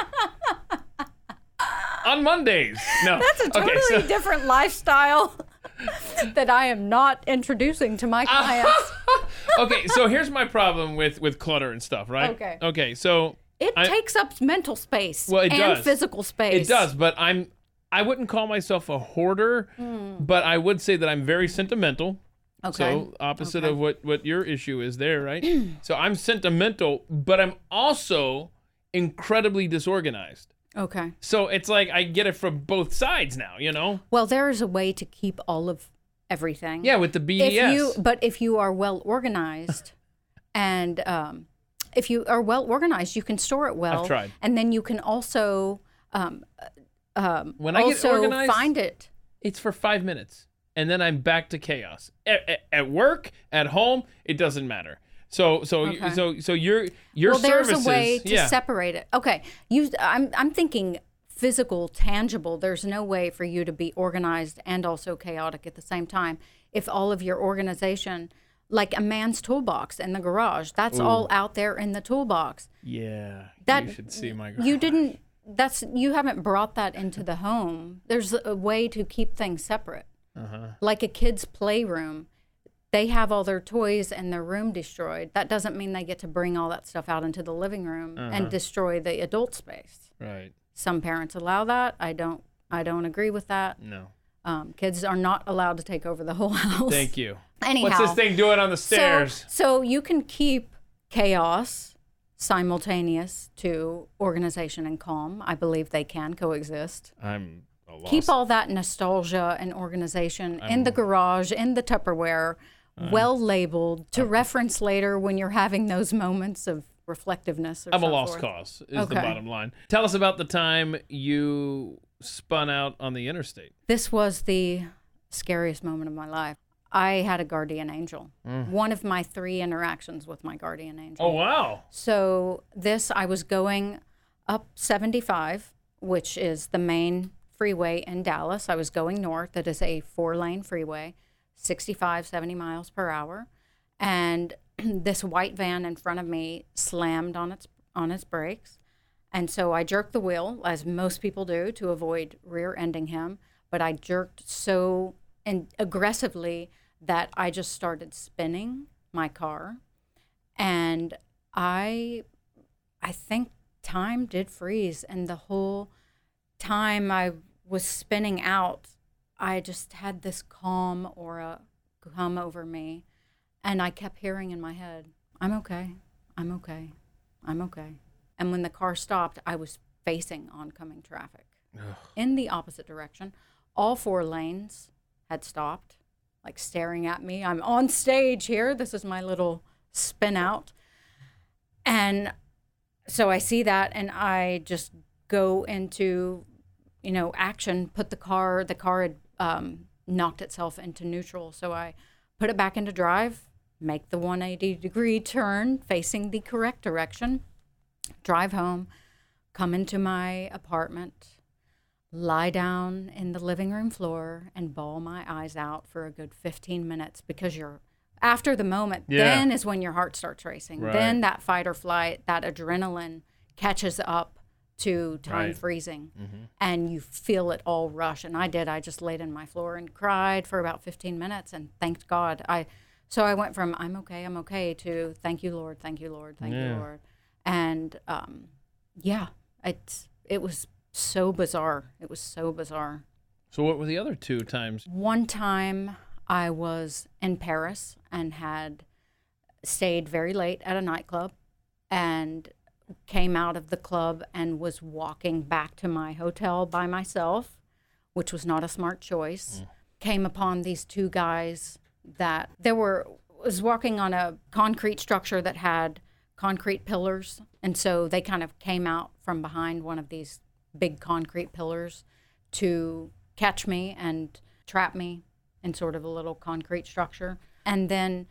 on Mondays. No,
That's a totally
okay, so,
different lifestyle that I am not introducing to my
Ah.
clients.
Okay, so here's my problem with with clutter and stuff, right?
Okay.
Okay, so
It
I-
takes up mental space
Well, it
and
does.
physical space.
It does, but I'm I wouldn't call myself a hoarder, hmm. but I would say that I'm very sentimental.
Okay.
So opposite of what what your issue is there, right? [clears throat] so I'm sentimental, but I'm also incredibly disorganized.
okay.
So it's like I get it from both sides now, you know?
Well, there is a way to keep all of everything.
Yeah, with the BDS.
If you, but if you are well organized, [laughs] and um, if you are well organized, you can store it well.
I've tried.
And then you can also um, um,
When I get
also
organized-
find it.
it's for five minutes, and then I'm back to chaos. At, at, at work, at home, it doesn't matter. So so
Okay.
so so your your
well, there's a way to
yeah.
separate it. Okay, you. I'm I'm thinking physical, tangible. There's no way for you to be organized and also chaotic at the same time. If all of your organization, like a man's toolbox in the garage, that's all out there in the toolbox.
Yeah,
That
you should see my.
You didn't. That's you haven't brought that into the home. There's a way to keep things separate.
Uh-huh.
Like a kid's playroom, they have all their toys and their room destroyed. That doesn't mean they get to bring all that stuff out into the living room
Uh-huh.
and destroy the adult space.
Right.
Some parents allow that. I don't. I don't agree with that.
No.
Um, kids are not allowed to take over the whole [laughs] house.
Thank you.
Anyhow,
What's this thing doing on the
so,
stairs?
so you can keep chaos simultaneous to organization and calm. I believe they can coexist.
I'm.
Keep all that nostalgia and organization in the garage, in the Tupperware, well labeled to reference later when you're having those moments of reflectiveness. Or
I'm a lost
forth.
cause. Is the bottom line. Tell us about the time you spun out on the interstate.
This was the scariest moment of my life. I had a guardian angel. Mm. One of my three interactions with my guardian angel.
Oh wow.
So this, I was going up 75, which is the main freeway in Dallas. I was going north. It is a four-lane freeway, 65, 70 miles per hour, and [clears throat] this white van in front of me slammed on its on his brakes. And so I jerked the wheel, as most people do, to avoid rear ending him. But I jerked so and aggressively that I just started spinning my car. And I I think time did freeze and the whole time I was spinning out, I just had this calm aura come over me. And I kept hearing in my head, I'm okay. I'm okay. I'm okay. And when the car stopped, I was facing oncoming traffic in the opposite direction. All four lanes had stopped, like staring at me. I'm on stage here. This is my little spin out. And so I see that and I just go into, you know, action, put the car, the car had um, knocked itself into neutral. So I put it back into drive, make the 180 degree turn facing the correct direction, drive home, come into my apartment, lie down in the living room floor and bawl my eyes out for a good 15 minutes because you're after the moment
Yeah.
then is when your heart starts racing
Right.
then that fight or flight that adrenaline catches up to time
Right. Mm-hmm.
freezing and you feel it all rush and i did i just laid in my floor and cried for about 15 minutes and thanked god i so i went from i'm okay i'm okay to thank you lord thank you lord thank
Yeah.
you lord and um, yeah it it was so bizarre it was so bizarre
So what were the other two times?
one time I was in Paris and had stayed very late at a nightclub and came out of the club and was walking back to my hotel by myself, which was not a smart choice. Came upon these two guys that there were was walking on a concrete structure that had concrete pillars and so they kind of came out from behind one of these big concrete pillars to catch me and trap me in sort of a little concrete structure. And then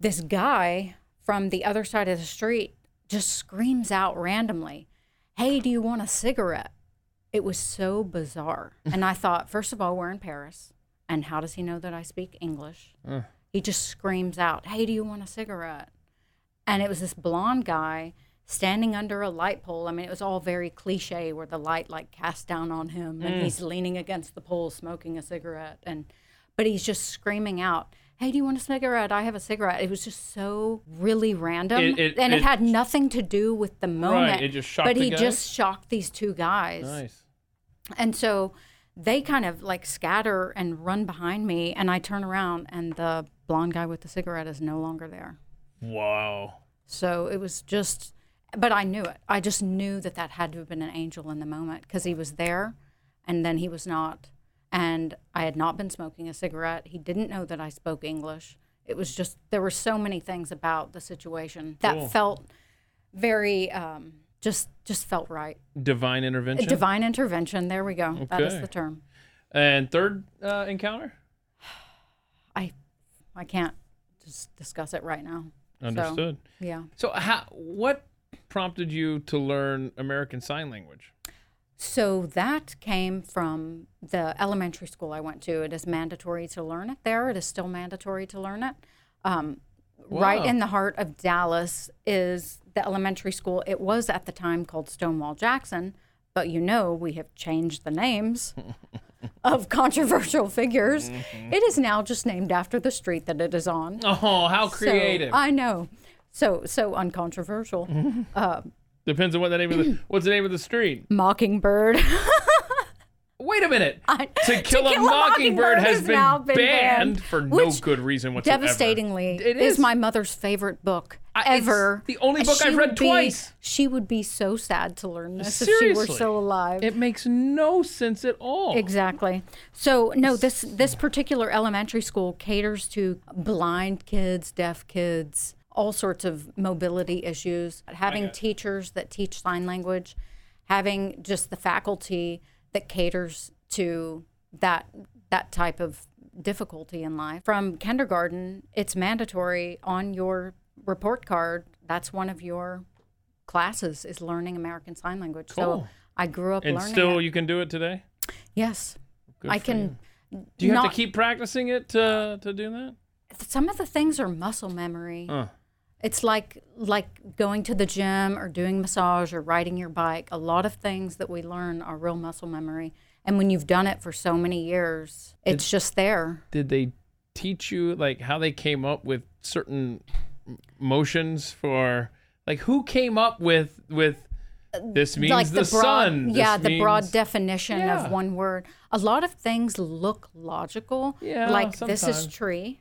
this guy from the other side of the street just screams out randomly, Hey, do you want a cigarette? It was so bizarre. [laughs] and I thought, first of all, we're in Paris. And how does he know that I speak English? Mm. He just screams out, Hey, do you want a cigarette? And it was this blonde guy standing under a light pole. I mean, it was all very cliche where the light like cast down on him and mm. he's leaning against the pole smoking a cigarette. And but he's just screaming out, Hey, do you want a cigarette? I have a cigarette. It was just so really random.
It- it-
and it,
it-
had nothing to do with the moment.
Right, it just shocked
But he
guys?
just shocked these two guys.
Nice.
And so they kind of like scatter and run behind me. And I turn around and the blonde guy with the cigarette is no longer there.
Wow.
So it was just, but I knew it. I just knew that that had to have been an angel in the moment because he was there and then he was not. And I had not been smoking a cigarette. He didn't know that I spoke English. It was just, there were so many things about the situation that
Cool.
felt very, um, just, just felt right.
Divine intervention.
Divine intervention. There we go. That is the term.
and third uh, encounter. [sighs]
I, I can't just discuss it right now. So,
Understood.
yeah.
So, how? What prompted you to learn American Sign Language?
So that came from the elementary school I went to. It is mandatory to learn it there. It is still mandatory to learn it. Um, Right in the heart of Dallas is the elementary school. It was at the time called Stonewall Jackson, but you know we have changed the names [laughs] of controversial figures.
Mm-hmm.
It is now just named after the street that it is on.
Oh, how
So,
creative!
I know. So so uncontroversial. [laughs] uh,
Depends on what the name of the what's the name of the street.
Mockingbird. [laughs]
Wait a minute.
I-
to kill, a, mockingbird, has been,
been
banned,
banned,
for no good reason whatsoever.
Devastatingly,
It
is
is.
my mother's favorite book
I-
ever.
the only book I've read
be-
twice.
She would be so sad to learn this if she were still alive.
It makes no sense at all.
Exactly. So no, this this particular elementary school caters to blind kids, deaf kids, all sorts of mobility issues. Having teachers that teach sign language, having just the faculty that caters to that that type of difficulty in life. From kindergarten, it's mandatory on your report card. That's one of your classes is learning American Sign Language.
Cool.
So I grew up
And
learning
still,
it.
you can do it today.
Yes.
Good
I can.
you. Do you have to keep practicing it to to do that?
Some of the things are muscle memory.
Uh,
It's like like going to the gym or doing massage or riding your bike. A lot of things that we learn are real muscle memory. And when you've done it for so many years, it's just there.
Did they teach you like how they came up with certain motions for like who came up with with this means
like
the,
the, broad,
sun? this
yeah, the broad definition
Yeah.
of one word. A lot of things look logical.
Yeah,
like this is
sometimes.
tree.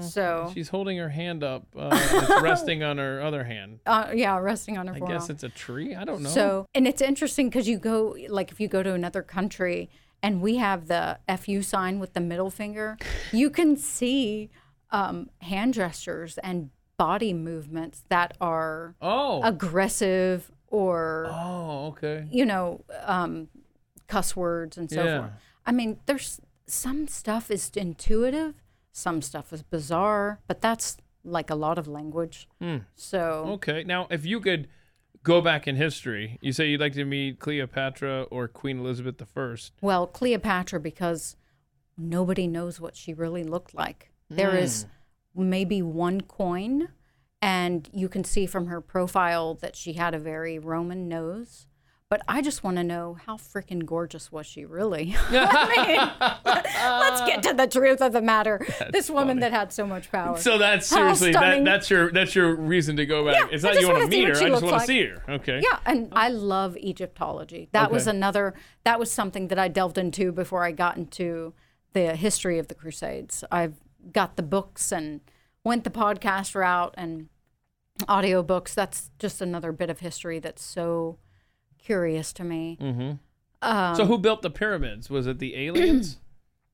So
She's holding her hand up. Uh, it's [laughs] resting on her other hand.
uh, yeah, resting on her
I
forearm.
guess it's a tree. I don't know.
So, and it's interesting because you go, like, if you go to another country and we have the FU sign with the middle finger, you can see um, hand gestures and body movements that are
oh.
aggressive or,
oh, okay.
you know, um, cuss words and so
Yeah.
forth. I mean, there's some stuff is intuitive, some stuff is bizarre, but that's like a lot of language.
Hmm.
So,
Okay. Now, if you could go back in history, you say you'd like to meet Cleopatra or Queen Elizabeth I.
Well, Cleopatra, because nobody knows what she really looked like. There is maybe one coin, and you can see from her profile that she had a very Roman nose. But I just want to know how freaking gorgeous was she really? [laughs] I mean, let's get to the truth of the matter. [laughs] this woman that had so much power.
So that's seriously that, that's your that's your reason to go back.
Yeah,
it's not you want to meet her. I just want to
like.
see her. Okay.
Yeah, and I love Egyptology. That was another. That was something that I delved into before I got into the history of the Crusades. I've got the books and went the podcast route and audiobooks. That's just another bit of history that's so curious to me.
Mm-hmm.
Um,
so who built the pyramids? Was it the aliens? [clears throat]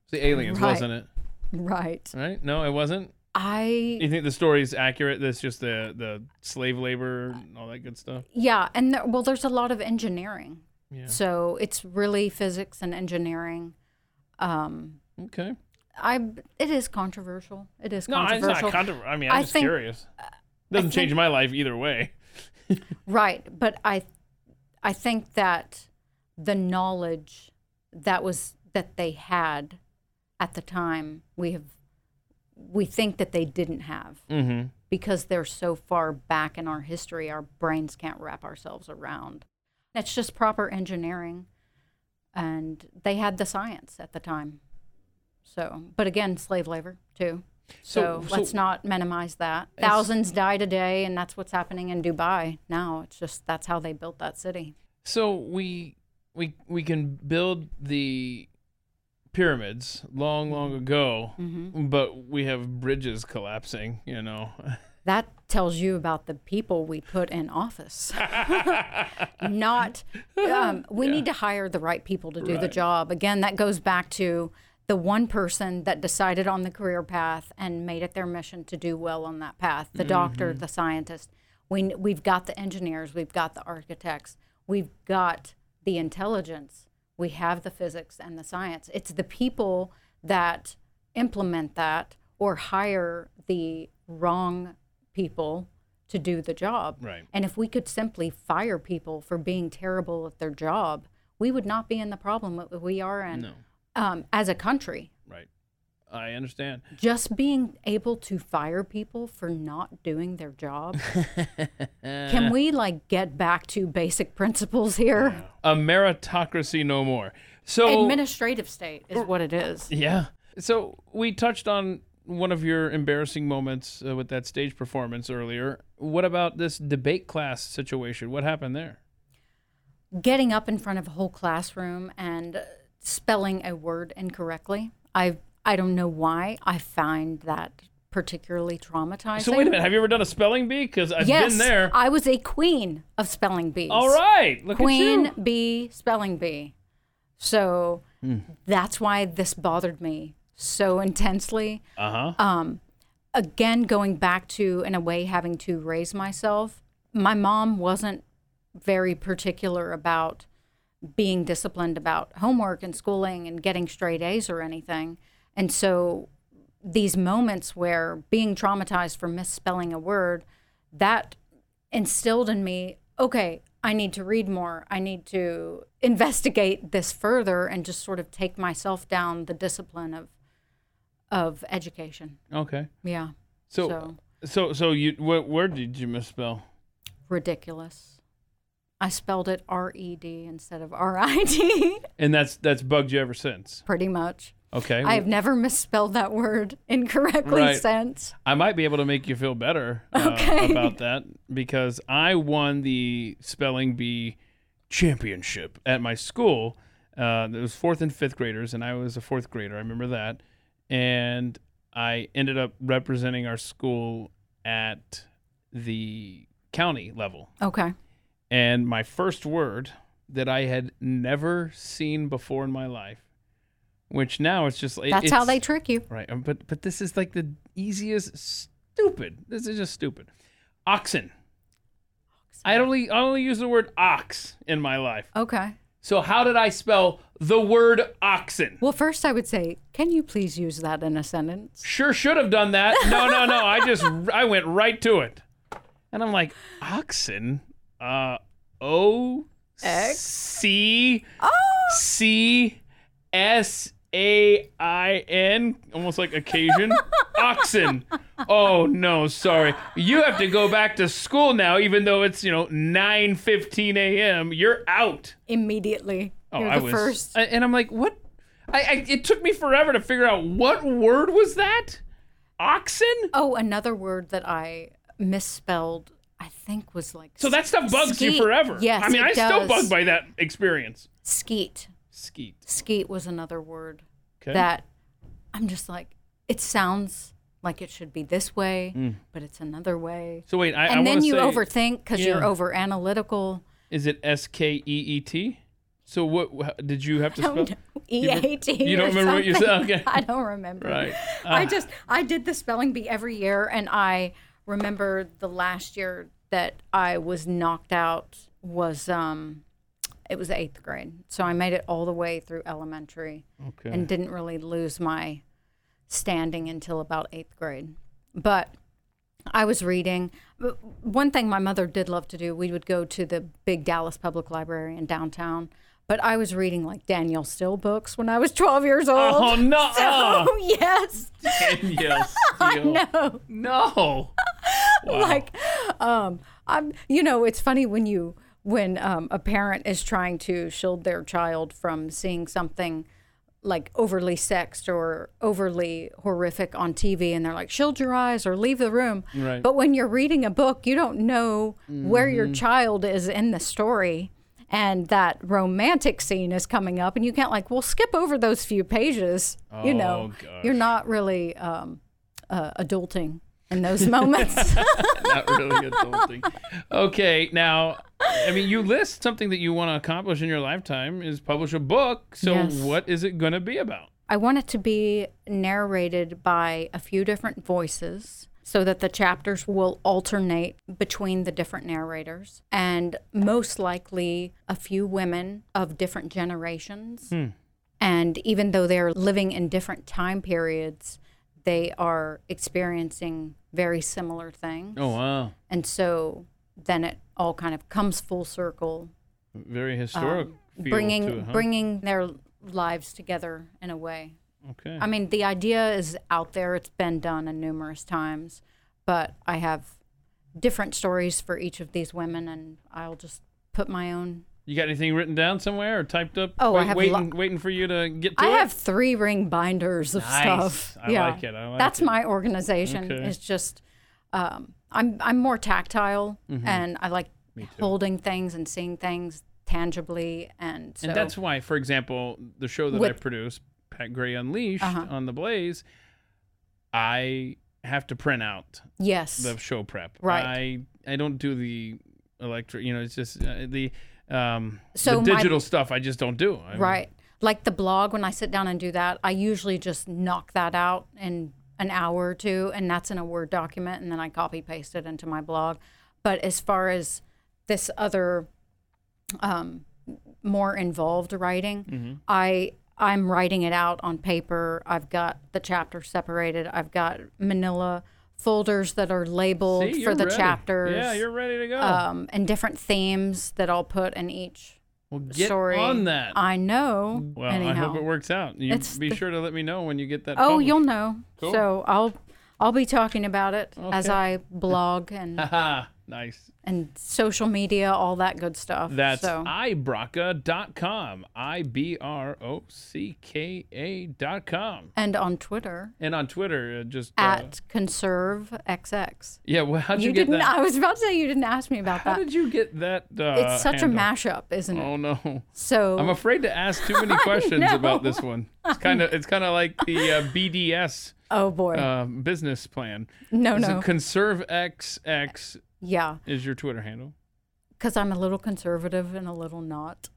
It's the aliens,
Right.
wasn't it?
right.
Right? No, it wasn't.
I
You think the story's accurate? That's just the the slave labor and all that good stuff.
yeah, and there, well, there's a lot of engineering.
Yeah.
So it's really physics and engineering. Um,
Okay.
I it is controversial. It is
No, it's
controversial.
not controversial. I mean, I'm
I
just
think-
curious. Doesn't change my life either way. [laughs]
Right, but I I think that the knowledge that was that they had at the time we have we think that they didn't have
Mm-hmm.
because they're so far back in our history our brains can't wrap ourselves around. It's just proper engineering and they had the science at the time. So, but again, slave labor too. So,
So-
let's
so-
not minimize that. Thousands died a day, and that's what's happening in Dubai now. It's just that's how they built that city.
So we we we can build the pyramids long, long ago,
Mm-hmm.
but we have bridges collapsing. You know. [laughs]
That tells you about the people we put in office. [laughs] Not, um, we need to hire the right people to do the job. Again, that goes back to the one person that decided on the career path and made it their mission to do well on that path the doctor,
Mm-hmm.
the scientist. We, we've got the engineers, we've got the architects, we've got the intelligence, we have the physics and the science. It's the people that implement that or hire the wrong people to do the job.
Right.
And if we could simply fire people for being terrible at their job, we would not be in the problem that we are in
No.
Um, as a country.
Right. I understand.
Just being able to fire people for not doing their job. [laughs] Can we like get back to basic principles here?
A meritocracy no more. So
Administrative state is what it is.
yeah. So we touched on one of your embarrassing moments uh, with that stage performance earlier. What about this debate class situation? What happened there?
Getting up in front of a whole classroom and spelling a word incorrectly. I I don't know why I find that particularly traumatizing.
So wait a minute. Have you ever done a spelling bee? Because I've
yes,
been there.
I was a queen of spelling bees.
All right. Look
Queen
at you.
bee spelling bee. So
Hmm.
that's why this bothered me so intensely.
Uh huh.
Um, again, going back to, in a way, having to raise myself, my mom wasn't very particular about being disciplined about homework and schooling and getting straight A's or anything. And so these moments where being traumatized for misspelling a word, that instilled in me, okay, I need to read more. I need to investigate this further and just sort of take myself down the discipline of of education.
Okay.
Yeah.
So,
So-
So so you what word did you misspell?
Ridiculous. I spelled it R E D instead of R I D. [laughs]
And that's that's bugged you ever since.
Pretty much.
Okay.
I have never misspelled that word incorrectly
Right.
since.
I might be able to make you feel better uh,
Okay.
about that because I won the spelling bee championship at my school. Uh, it was fourth and fifth graders, and I was a fourth grader. I remember that, and I ended up representing our school at the county level.
Okay.
And my first word that I had never seen before in my life, which now it's just it-
That's how they trick you.
Right. um, But but this is like the easiest stupid. This is just stupid. Oxen. I only I only use the word ox in my life.
Okay.
So how did I spell the word oxen?
Well, first I would say, can you please use that in a sentence?
Sure should have done that. No, no, no. I just [laughs] I went right to it. And I'm like, oxen? Uh O
X?
C C S A I N, almost like occasion. [laughs] Oxen. Oh no, sorry. You have to go back to school now, even though it's you know 9:15 a.m. You're out.
immediately.
Oh,
You're
I
the
was,
first.
I- and I'm like, what? I, I it took me forever to figure out what word was that. Oxen.
Oh, another word that I misspelled, I think was like
So that stuff bugs you forever.
Yes,
I mean, I still
does.
bugged by that experience.
skeet.
Skeet.
Skeet was another word
Okay.
that I'm just like, it sounds like it should be this way,
Mm.
but it's another way.
so wait, I, I
and then you
say,
overthink because you're over analytical.
Is it S K E E T? So what did you have to spell? [laughs]
E A T.
you don't
or
remember what you said? Okay. [laughs]
I don't remember.
Right.
I
Ah.
just I did the spelling bee every year, and I remember the last year that I was knocked out was um, it was eighth grade. So I made it all the way through elementary,
Okay.
and didn't really lose my standing until about eighth grade. But I was reading. One thing my mother did love to do, we would go to the big Dallas Public Library in downtown. But I was reading like Danielle Steele books when I was 12 years old.
Oh no! [laughs]
So, yes.
Danielle [laughs] Steele.
No.
No. Wow. [laughs]
Like, um, I'm, you know, it's funny when you, when um, a parent is trying to shield their child from seeing something like overly sexed or overly horrific on TV and they're like, shield your eyes or leave the room.
Right.
But when you're reading a book, you don't know where your child is in the story. And that romantic scene is coming up, and you can't like, well, skip over those few pages. you know,
Oh, gosh.
you're not really um, uh, adulting in those moments. [laughs]
Not really adulting. Okay, now, I mean, you list something that you want to accomplish in your lifetime is publish a book. So,
Yes.
what is it going to be about?
I want it to be narrated by a few different voices so that the chapters will alternate between the different narrators and most likely a few women of different generations. Hmm. And even though they're living in different time periods, they are experiencing very similar things.
Oh wow,
And so then it all kind of comes full circle
very historic.
um,
feel
bringing
to it, huh?
bringing their lives together in a way.
Okay.
I mean, the idea is out there. It's been done in numerous times, but I have different stories for each of these women, and I'll just put my own.
You got anything written down somewhere or typed up?
Oh, I
Wait-
have
waiting,
lo-
waiting for you to get to
I
it.
have three ring binders of
Nice.
stuff.
I
yeah,
like it. I like
that's
it.
my organization.
Okay.
It's just um, I'm I'm more tactile, and I like
Mm-hmm.
holding things and seeing things tangibly, and so
And that's why, for example, the show that I
With-
produce, Pat Gray Unleashed
Uh-huh.
on the Blaze, I have to print out
yes,
the show prep.
Right.
I I don't do the electric. You know, it's just uh, the um
So
the
my-
digital stuff. I just don't do. I,
Right. Like the blog, when I sit down and do that, I usually just knock that out in an hour or two, and that's in a Word document, and then I copy paste it into my blog. But as far as this other, um, more involved writing,
Mm-hmm.
I I'm writing it out on paper. I've got the chapter separated. I've got Manila folders that are labeled
See,
for the
ready.
chapters.
Yeah, you're ready to go.
um, and different themes that I'll put in each
well, get
story.
on that.
I know.
well,
anyhow.
I hope it works out. You
It's
be
the-
sure to let me know when you get that.
Oh,
published.
you'll know.
Cool.
So I'll I'll be talking about it as I blog and [laughs]
nice.
and social media, all that good stuff.
That's
so.
ibrocka.com. I B R O C K A.com.
and on Twitter
And on Twitter, uh, just. uh,
at conserve xx.
yeah, well, how'd you,
You
get
didn't.
that?
I was about to say you didn't ask me about
How
that.
How did you get that? Uh,
it's such
handle?
a mashup, isn't it?
Oh no!
So
I'm afraid to ask too many [laughs] questions about this one. It's kind of it's kind of like the uh, [laughs] BDS
oh boy,
uh, business plan.
no,
So
no,
conserve XX
yeah,
is your Twitter handle.
because I'm a little conservative and a little not.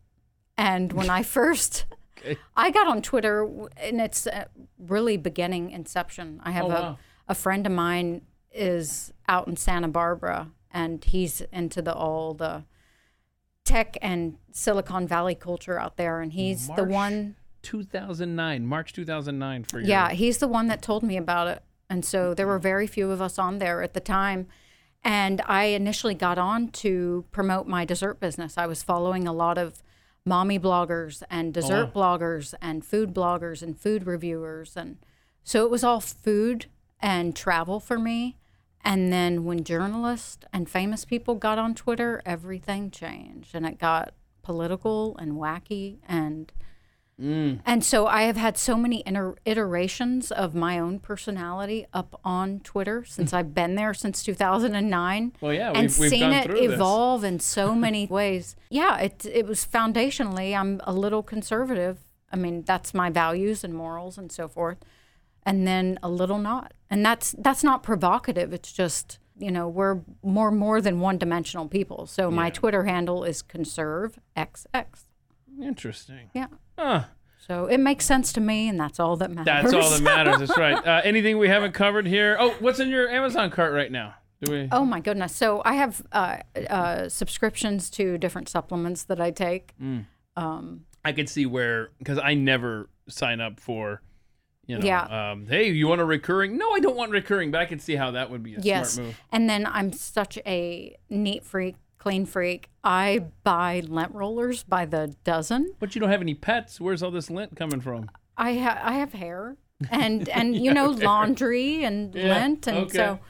And when I [laughs] first,
Okay.
I got on Twitter, and it's uh, really beginning inception. I have
Oh,
a
wow.
a friend of mine is out in Santa Barbara, and he's into the all the tech and Silicon Valley culture out there, and he's the one
2009, March 2009 for your
Yeah, he's the one that told me about it. And so there were very few of us on there at the time. And I initially got on to promote my dessert business. I was following a lot of mommy bloggers and oh, dessert bloggers and food bloggers and food reviewers. And so it was all food and travel for me. And then when journalists and famous people got on Twitter, everything changed and it got political and wacky and Mm. and so I have had so many inter- iterations of my own personality up on Twitter since I've been there since 2009.
Well, yeah,
and
we've- we've
seen
gone
it
through this.
evolve in so [laughs] many ways. Yeah, it it was foundationally I'm a little conservative. I mean, that's my values and morals and so forth. And then a little not. And that's that's not provocative. It's just, you know, we're more more than one-dimensional people. So my Twitter handle is conserve xx.
Interesting.
Yeah.
Huh.
So it makes sense to me, and that's all that matters.
That's all that matters. That's right. [laughs] Uh, anything we haven't covered here? Oh, what's in your Amazon cart right now? Do we?
oh my goodness! So I have uh, uh, subscriptions to different supplements that I take.
Mm.
Um,
I could see where because I never sign up for. You know,
Yeah.
um, hey, you want a recurring? No, I don't want recurring, but I could see how that would be a
yes,
smart move.
and then I'm such a neat freak, clean freak. I buy lint rollers by the dozen.
But you don't have any pets. Where's all this lint coming from?
I ha- I have hair, and [laughs] and you know laundry and [laughs]
Yeah,
lint, and
okay.
so.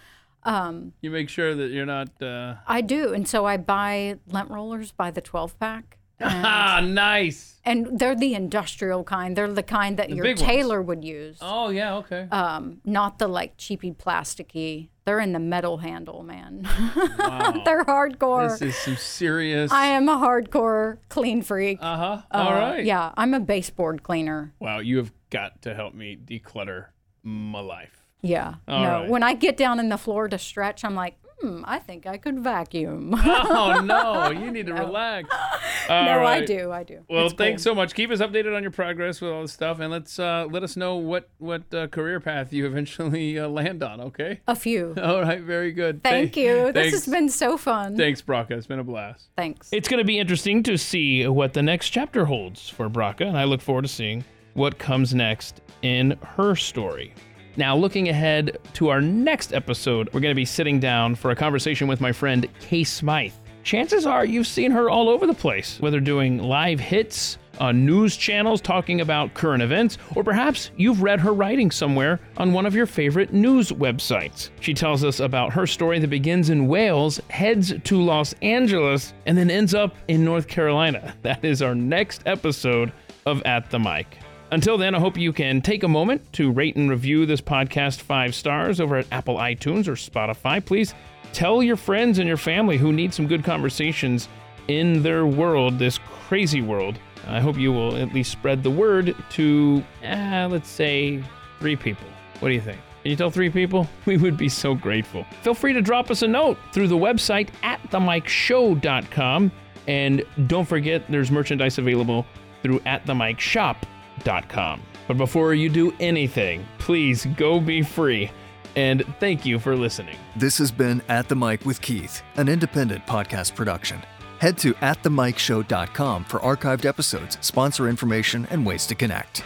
Um,
You make sure that you're not. Uh...
I do, and so I buy lint rollers by the 12 pack. [laughs]
Ah, nice.
and they're the industrial kind. They're the kind that your
big ones.
tailor would use.
Oh yeah, okay.
um, not the like cheapy plasticky. They're in the metal handle, man.
Wow. [laughs]
They're hardcore.
this is some serious.
I am a hardcore clean freak.
Uh huh.
Uh,
All right.
Yeah, I'm a baseboard cleaner.
Wow, you have got to help me declutter my life.
Yeah.
All
no,
right.
when I get down in the floor to stretch, I'm like, hmm, I think I could vacuum. [laughs]
Oh no, you need to [laughs] relax. [laughs] All
no, I do. I do.
Well,
It's
thanks
cool.
so much. Keep us updated on your progress with all this stuff, and let's uh, let us know what what uh, career path you eventually uh, land on. Okay.
A few.
All right. Very good.
Thank you. This has been so fun.
Thanks, Brocka. It's been a blast.
Thanks.
It's going to be interesting to see what the next chapter holds for Brocka, and I look forward to seeing what comes next in her story. Now, looking ahead to our next episode, we're going to be sitting down for a conversation with my friend Kay Smythe. Chances are you've seen her all over the place, whether doing live hits on news channels talking about current events, or perhaps you've read her writing somewhere on one of your favorite news websites. She tells us about her story that begins in Wales, heads to Los Angeles, and then ends up in North Carolina. [laughs] That is our next episode of At the Mic. Until then, I hope you can take a moment to rate and review this podcast five stars over at Apple iTunes or Spotify. Please tell your friends and your family who need some good conversations in their world, this crazy world. I hope you will at least spread the word to, uh, let's say, three people. What do you think? Can you tell three people? [laughs] We would be so grateful. Feel free to drop us a note through the website at themicshow.com. And don't forget, there's merchandise available through at But before you do anything, please go be free. And thank you for listening.
This has been At the Mic with Keith, an independent podcast production. Head to atthemicshow.com for archived episodes, sponsor information, and ways to connect.